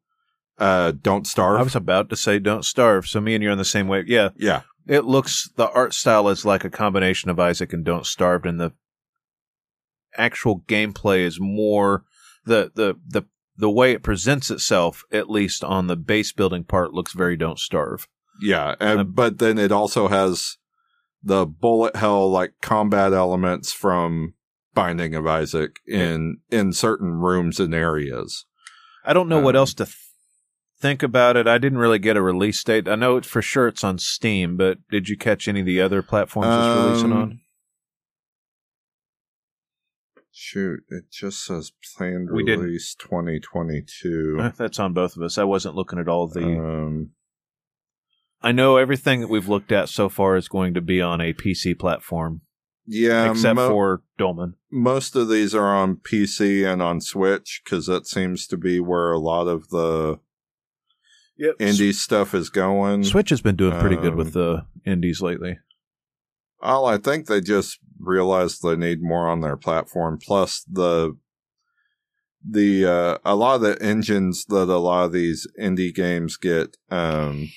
uh, Don't Starve. I was about to say "Don't Starve," so me and you're on the same wave. Yeah, yeah. it looks the art style is like a combination of Isaac and Don't Starve, and the actual gameplay is more the the the the way it presents itself, at least on the base building part, looks very Don't Starve. Yeah. And, Um, but then it also has the bullet hell like combat elements from Binding of Isaac in in certain rooms and areas. I don't know what Um, else to th- think about it. I didn't really get a release date. I know for sure it's on Steam, but did you catch any of the other platforms it's releasing Um, on? Shoot, it just says planned We didn't- release 2022. Eh, That's on both of us. I wasn't looking at all the. um, I know everything that we've looked at so far is going to be on a PC platform, yeah, except mo- for Dolmen. most of these are on PC and on Switch because that seems to be where a lot of the Yep. indie stuff is going. Switch has been doing pretty good Um, with the indies lately. Well, I think they just realized they need more on their platform. Plus the the uh, a lot of the engines that a lot of these indie games get um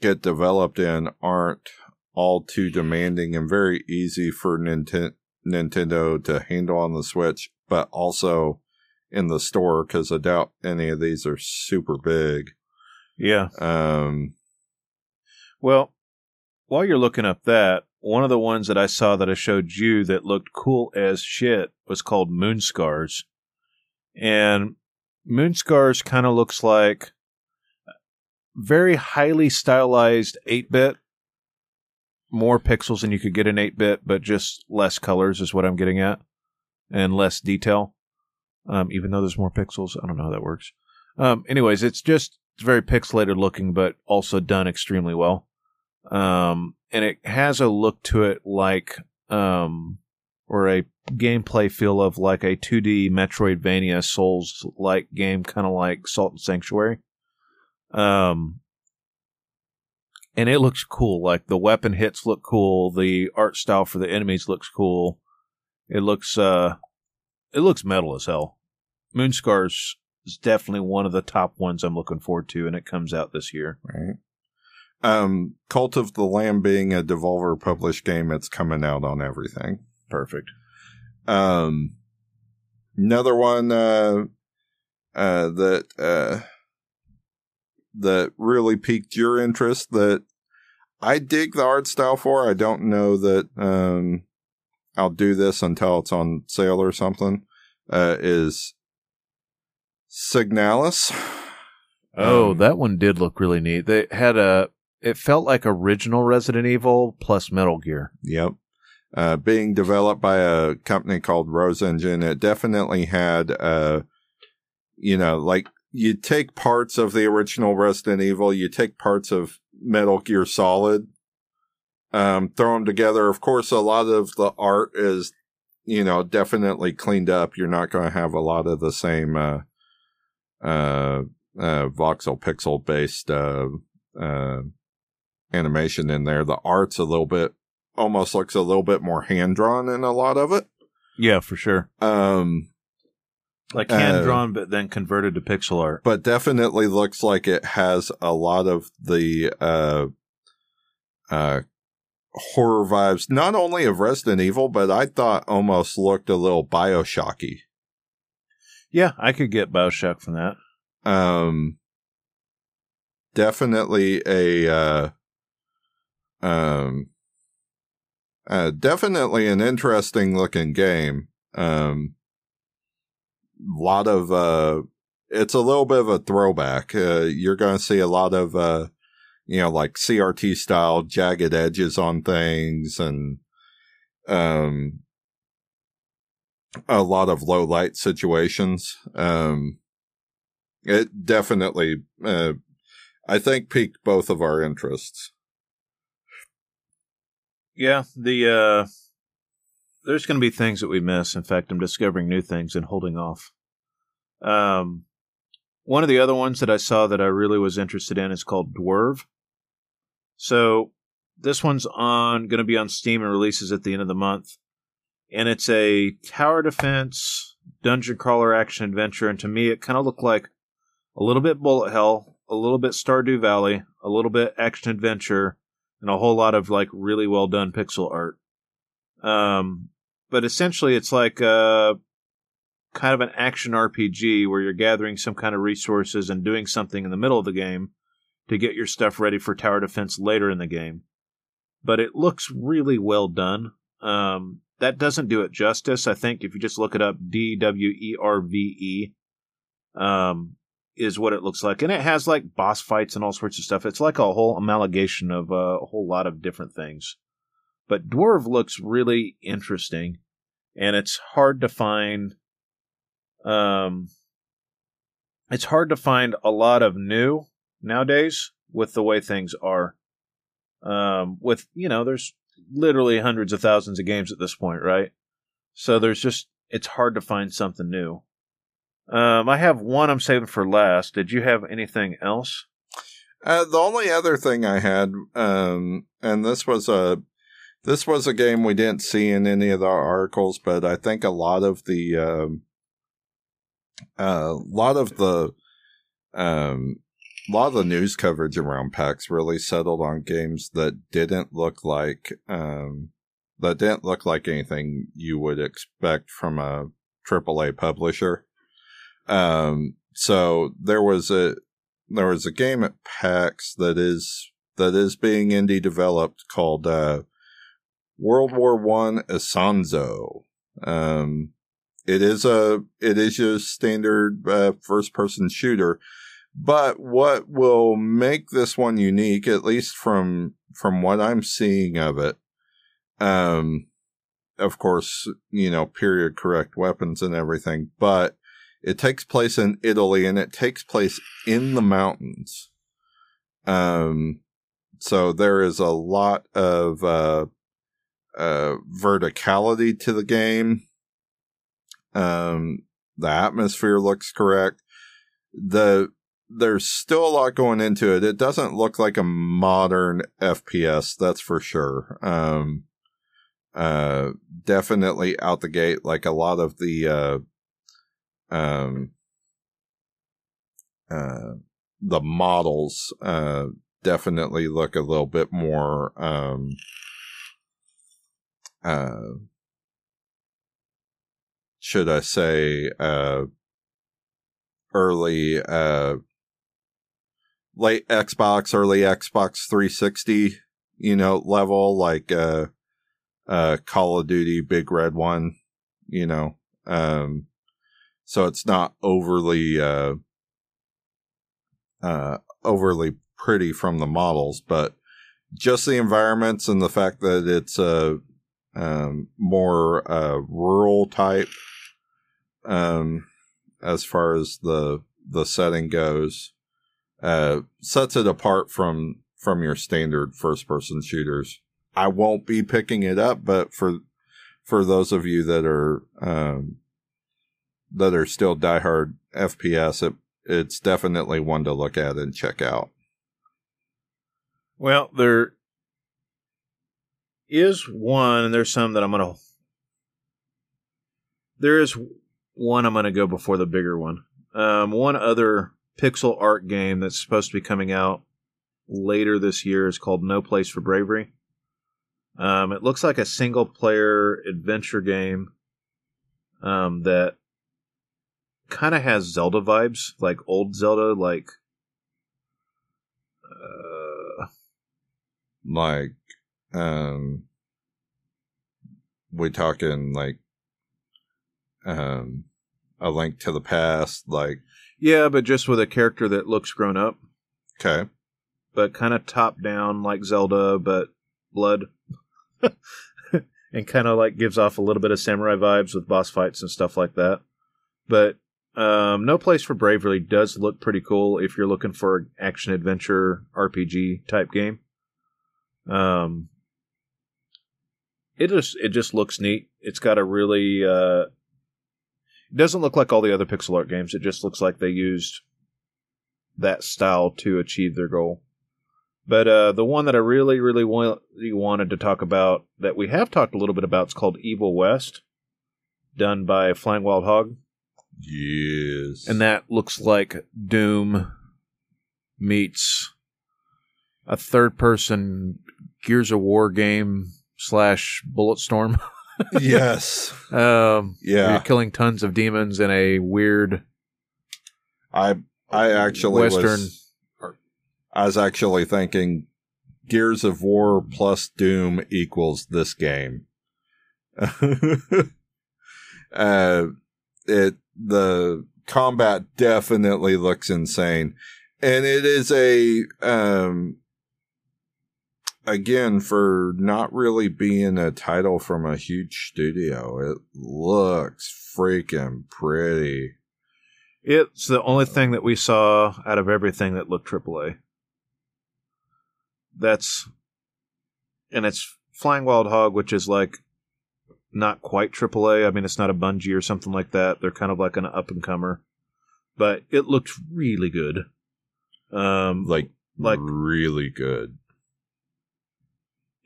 get developed in aren't all too demanding and very easy for Ninten- Nintendo to handle on the Switch, but also in the store because I doubt any of these are super big. Yeah. Um, Well, while you're looking up that, one of the ones that I saw that I showed you that looked cool as shit was called Moonscars. And Moonscars kind of looks like very highly stylized 8 bit. More pixels than you could get in 8 bit, but just less colors is what I'm getting at. And less detail. Um, even though there's more pixels. I don't know how that works. Um, anyways, it's just it's very pixelated looking, but also done extremely well. Um, and it has a look to it like, um, or a gameplay feel of like a 2D Metroidvania Souls like game, kind of like Salt and Sanctuary. Um, and it looks cool. Like the weapon hits look cool. The art style for the enemies looks cool. It looks, uh, it looks metal as hell. Moonscars is definitely one of the top ones I'm looking forward to, and it comes out this year. Right. Um, Cult of the Lamb being a Devolver published game, it's coming out on everything. Perfect. Um, another one, uh, uh, that, uh, that really piqued your interest that I dig the art style for. I don't know that, um, I'll do this until it's on sale or something, uh, is Signalis. Oh, Um, that one did look really neat. They had a. It felt like original Resident Evil plus Metal Gear. Yep. Uh, being developed by a company called Rose Engine, it definitely had, uh, you know, like you take parts of the original Resident Evil, you take parts of Metal Gear Solid, um, throw them together. Of course, a lot of the art is, you know, definitely cleaned up. You're not going to have a lot of the same, uh, uh, uh, voxel pixel based, uh, uh, animation in there. The art's a little bit almost looks a little bit more hand drawn in a lot of it. Yeah, for sure. Um, Like Uh, hand drawn, but then converted to pixel art. but definitely looks like it has a lot of the uh, uh, horror vibes, not only of Resident Evil, but I thought almost looked a little Bioshocky. Yeah, I could get Bioshock from that. Um, definitely a uh, um, uh, definitely an interesting looking game. Um, lot of uh, it's a little bit of a throwback. Uh, you're going to see a lot of, uh, you know, like CRT style jagged edges on things and, um, a lot of low light situations. Um, it definitely, uh, I think piqued both of our interests. Yeah, the uh there's going to be things that we miss. In fact, I'm discovering new things and holding off. Um one of the other ones that I saw that I really was interested in is called Dwerve. So, this one's on going to be on Steam and releases at the end of the month. And it's a tower defense dungeon crawler action adventure and to me it kind of looked like a little bit bullet hell, a little bit Stardew Valley, a little bit action adventure, and a whole lot of like really well done pixel art. Um, but essentially, it's like a kind of an action RPG where you're gathering some kind of resources and doing something in the middle of the game to get your stuff ready for tower defense later in the game. But it looks really well done. Um, that doesn't do it justice. I think if you just look it up, D W E R V E, um, is what it looks like, and it has like boss fights and all sorts of stuff. It's like a whole amalgamation of uh, a whole lot of different things. But Dwerve looks really interesting, and it's hard to find. Um, it's hard to find a lot of new nowadays with the way things are. Um, with you know, there's literally hundreds of thousands of games at this point, right? So there's just it's hard to find something new. Um, I have one I'm saving for last. Did you have anything else? Uh, the only other thing I had, um, and this was a this was a game we didn't see in any of the articles, but I think a lot of the um, a uh, lot of the um, a lot of the news coverage around PAX really settled on games that didn't look like um, that didn't look like anything you would expect from a AAA publisher. Um, so there was a there was a game at PAX that is that is being indie developed called uh, World War One Isonzo. Um, it is a it is a standard uh, first person shooter, but what will make this one unique, at least from from what I'm seeing of it, um, of course, you know, period correct weapons and everything, but it takes place in Italy and it takes place in the mountains. Um, so there is a lot of, uh, uh, verticality to the game. Um, the atmosphere looks correct. The, there's still a lot going into it. It doesn't look like a modern FPS, that's for sure. Um, uh, definitely out the gate, like a lot of the, uh, um, uh, the models uh, definitely look a little bit more um, uh, should I say uh, early uh, late Xbox, early Xbox 360, you know, level like uh, uh, Call of Duty, Big Red One, you know, um, so it's not overly uh, uh, overly pretty from the models, but just the environments and the fact that it's a um, more uh, rural type um, as far as the the setting goes uh, sets it apart from from your standard first person shooters. I won't be picking it up, but for for those of you that are um, that are still diehard FPS, it, it's definitely one to look at and check out. Well, there is one, and there's some that I'm gonna. There is one I'm gonna go before the bigger one. Um, one other pixel art game that's supposed to be coming out later this year is called No Place for Bravery. Um, it looks like a single player adventure game um, that kind of has Zelda vibes, like old Zelda, like uh, like um, we talking like um, a link to the past, like Yeah, but just with a character that looks grown up, Okay. but kind of top down like Zelda, but blood. and kind of like gives off a little bit of samurai vibes with boss fights and stuff like that. But um, No Place for Bravery does look pretty cool if you're looking for an action adventure RPG type game. Um, it just it just looks neat. It's got a really uh, it doesn't look like all the other pixel art games. It just looks like they used that style to achieve their goal. But uh, the one that I really, really wa- wanted to talk about that we have talked a little bit about is called Evil West, done by Flying Wild Hog, Yes. and that looks like Doom meets a third-person Gears of War game slash Bulletstorm. yes. um, Yeah. you're killing tons of demons in a weird I I actually Western. was I was actually thinking Gears of War plus Doom equals this game. uh it the combat definitely looks insane. And it is a um again for not really being a title from a huge studio, it looks freaking pretty. It's the only thing that we saw out of everything that looked AAA. That's, and it's Flying Wild Hog, which is like not quite AAA. I mean, it's not a Bungie or something like that. They're kind of like an up and comer, but it looked really good. Um, Like Like- really good.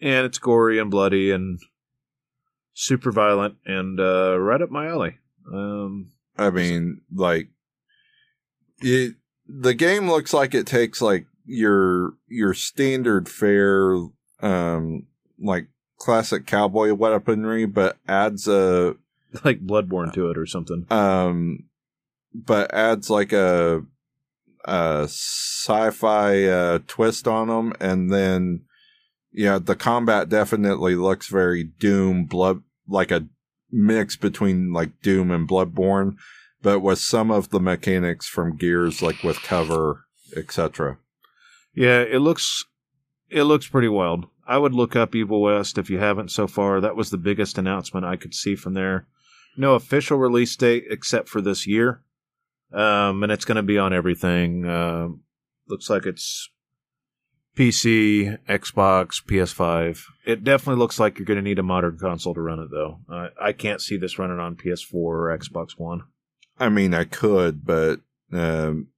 And it's gory and bloody and super violent and uh, right up my alley. Um, I mean, like it. The game looks like it takes like your your standard fare, um, like classic cowboy weaponry, but adds a like Bloodborne to it or something. um, but adds like a a sci-fi uh, twist on them, and then yeah, the combat definitely looks very Doom blood like a mix between like Doom and Bloodborne, but with some of the mechanics from Gears, like with cover, etc. Yeah, it looks it looks pretty wild. I would look up Evil West if you haven't so far. That was the biggest announcement I could see from there. No official release date except for this year, um, and it's going to be on everything. Uh, looks like it's PC, Xbox, PS5. It definitely looks like you're going to need a modern console to run it, though. Uh, I can't see this running on PS4 or Xbox One. I mean, I could, but um,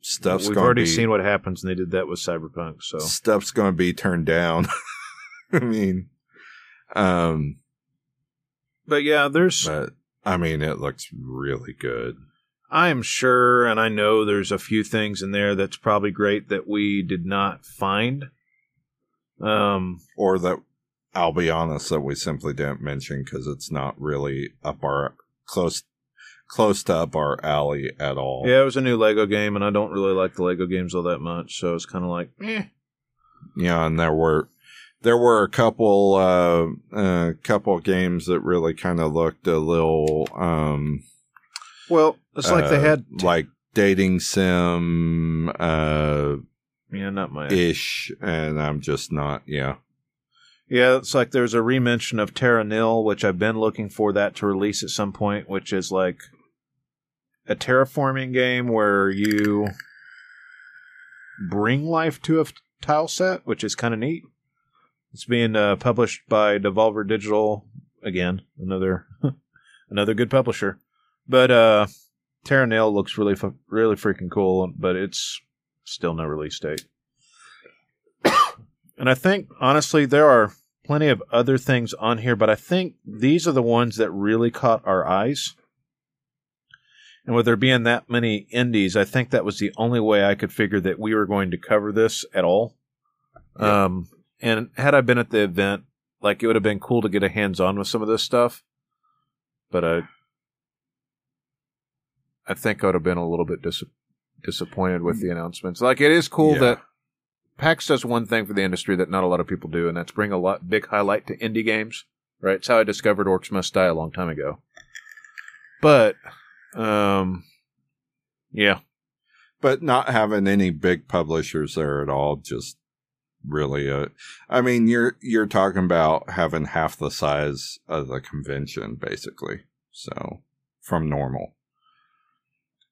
stuff's We've already be seen what happens, and they did that with Cyberpunk. So stuff's going to be turned down. I mean, um, but yeah, there's but I mean, it looks really good. I am sure, and I know there's a few things in there that's probably great that we did not find. Um, Or that I'll be honest that we simply didn't mention because it's not really up our close close to up our alley at all. yeah, it was a new Lego game, and I don't really like the Lego games all that much, so it's kind of like, eh. Yeah, and there were there were a couple uh uh couple games that really kind of looked a little um Well, it's like they uh, had, like dating sim uh yeah, not my, ish and I'm just not yeah. yeah, it's like there's a remention of Terra Nil, which I've been looking for that to release at some point, which is like a terraforming game where you bring life to a f- tile set, which is kind of neat. It's being uh, published by Devolver Digital again, another another good publisher. But uh, Terra Nil looks really really freaking cool, but it's still no release date. and I think honestly there are plenty of other things on here, but I think these are the ones that really caught our eyes. And with there being that many indies, I think that was the only way I could figure that we were going to cover this at all. Yeah. Um, and had I been at the event, like it would have been cool to get a hands on with some of this stuff. But I, I think I would have been a little bit dis- disappointed with the announcements. Like it is cool Yeah. that PAX does one thing for the industry that not a lot of people do, and that's bring a lot big highlight to indie games. Right? It's how I discovered Orcs Must Die a long time ago. But, um, yeah, but not having any big publishers there at all just really uh I mean you're you're talking about having half the size of the convention basically. So from normal.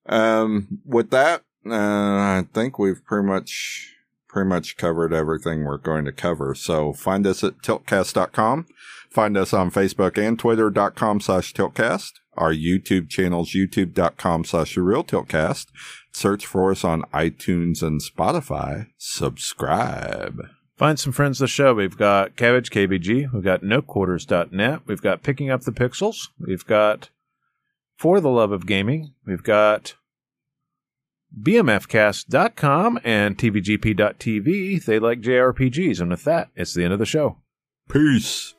Um with that, uh I think we've pretty much pretty much covered everything we're going to cover. So find us at tiltcast.com. Find us on Facebook and Twitter.com slash tiltcast. Our YouTube channels, youtube.com slash real tiltcast. Search for us on iTunes and Spotify. Subscribe. Find some friends of the show. We've got Cabbage KBG. We've got NoQuarters.net. We've got Picking Up the Pixels. We've got For the Love of Gaming. We've got BMFcast.com and TVGP.tv. They like JRPGs. And with that, it's the end of the show. Peace.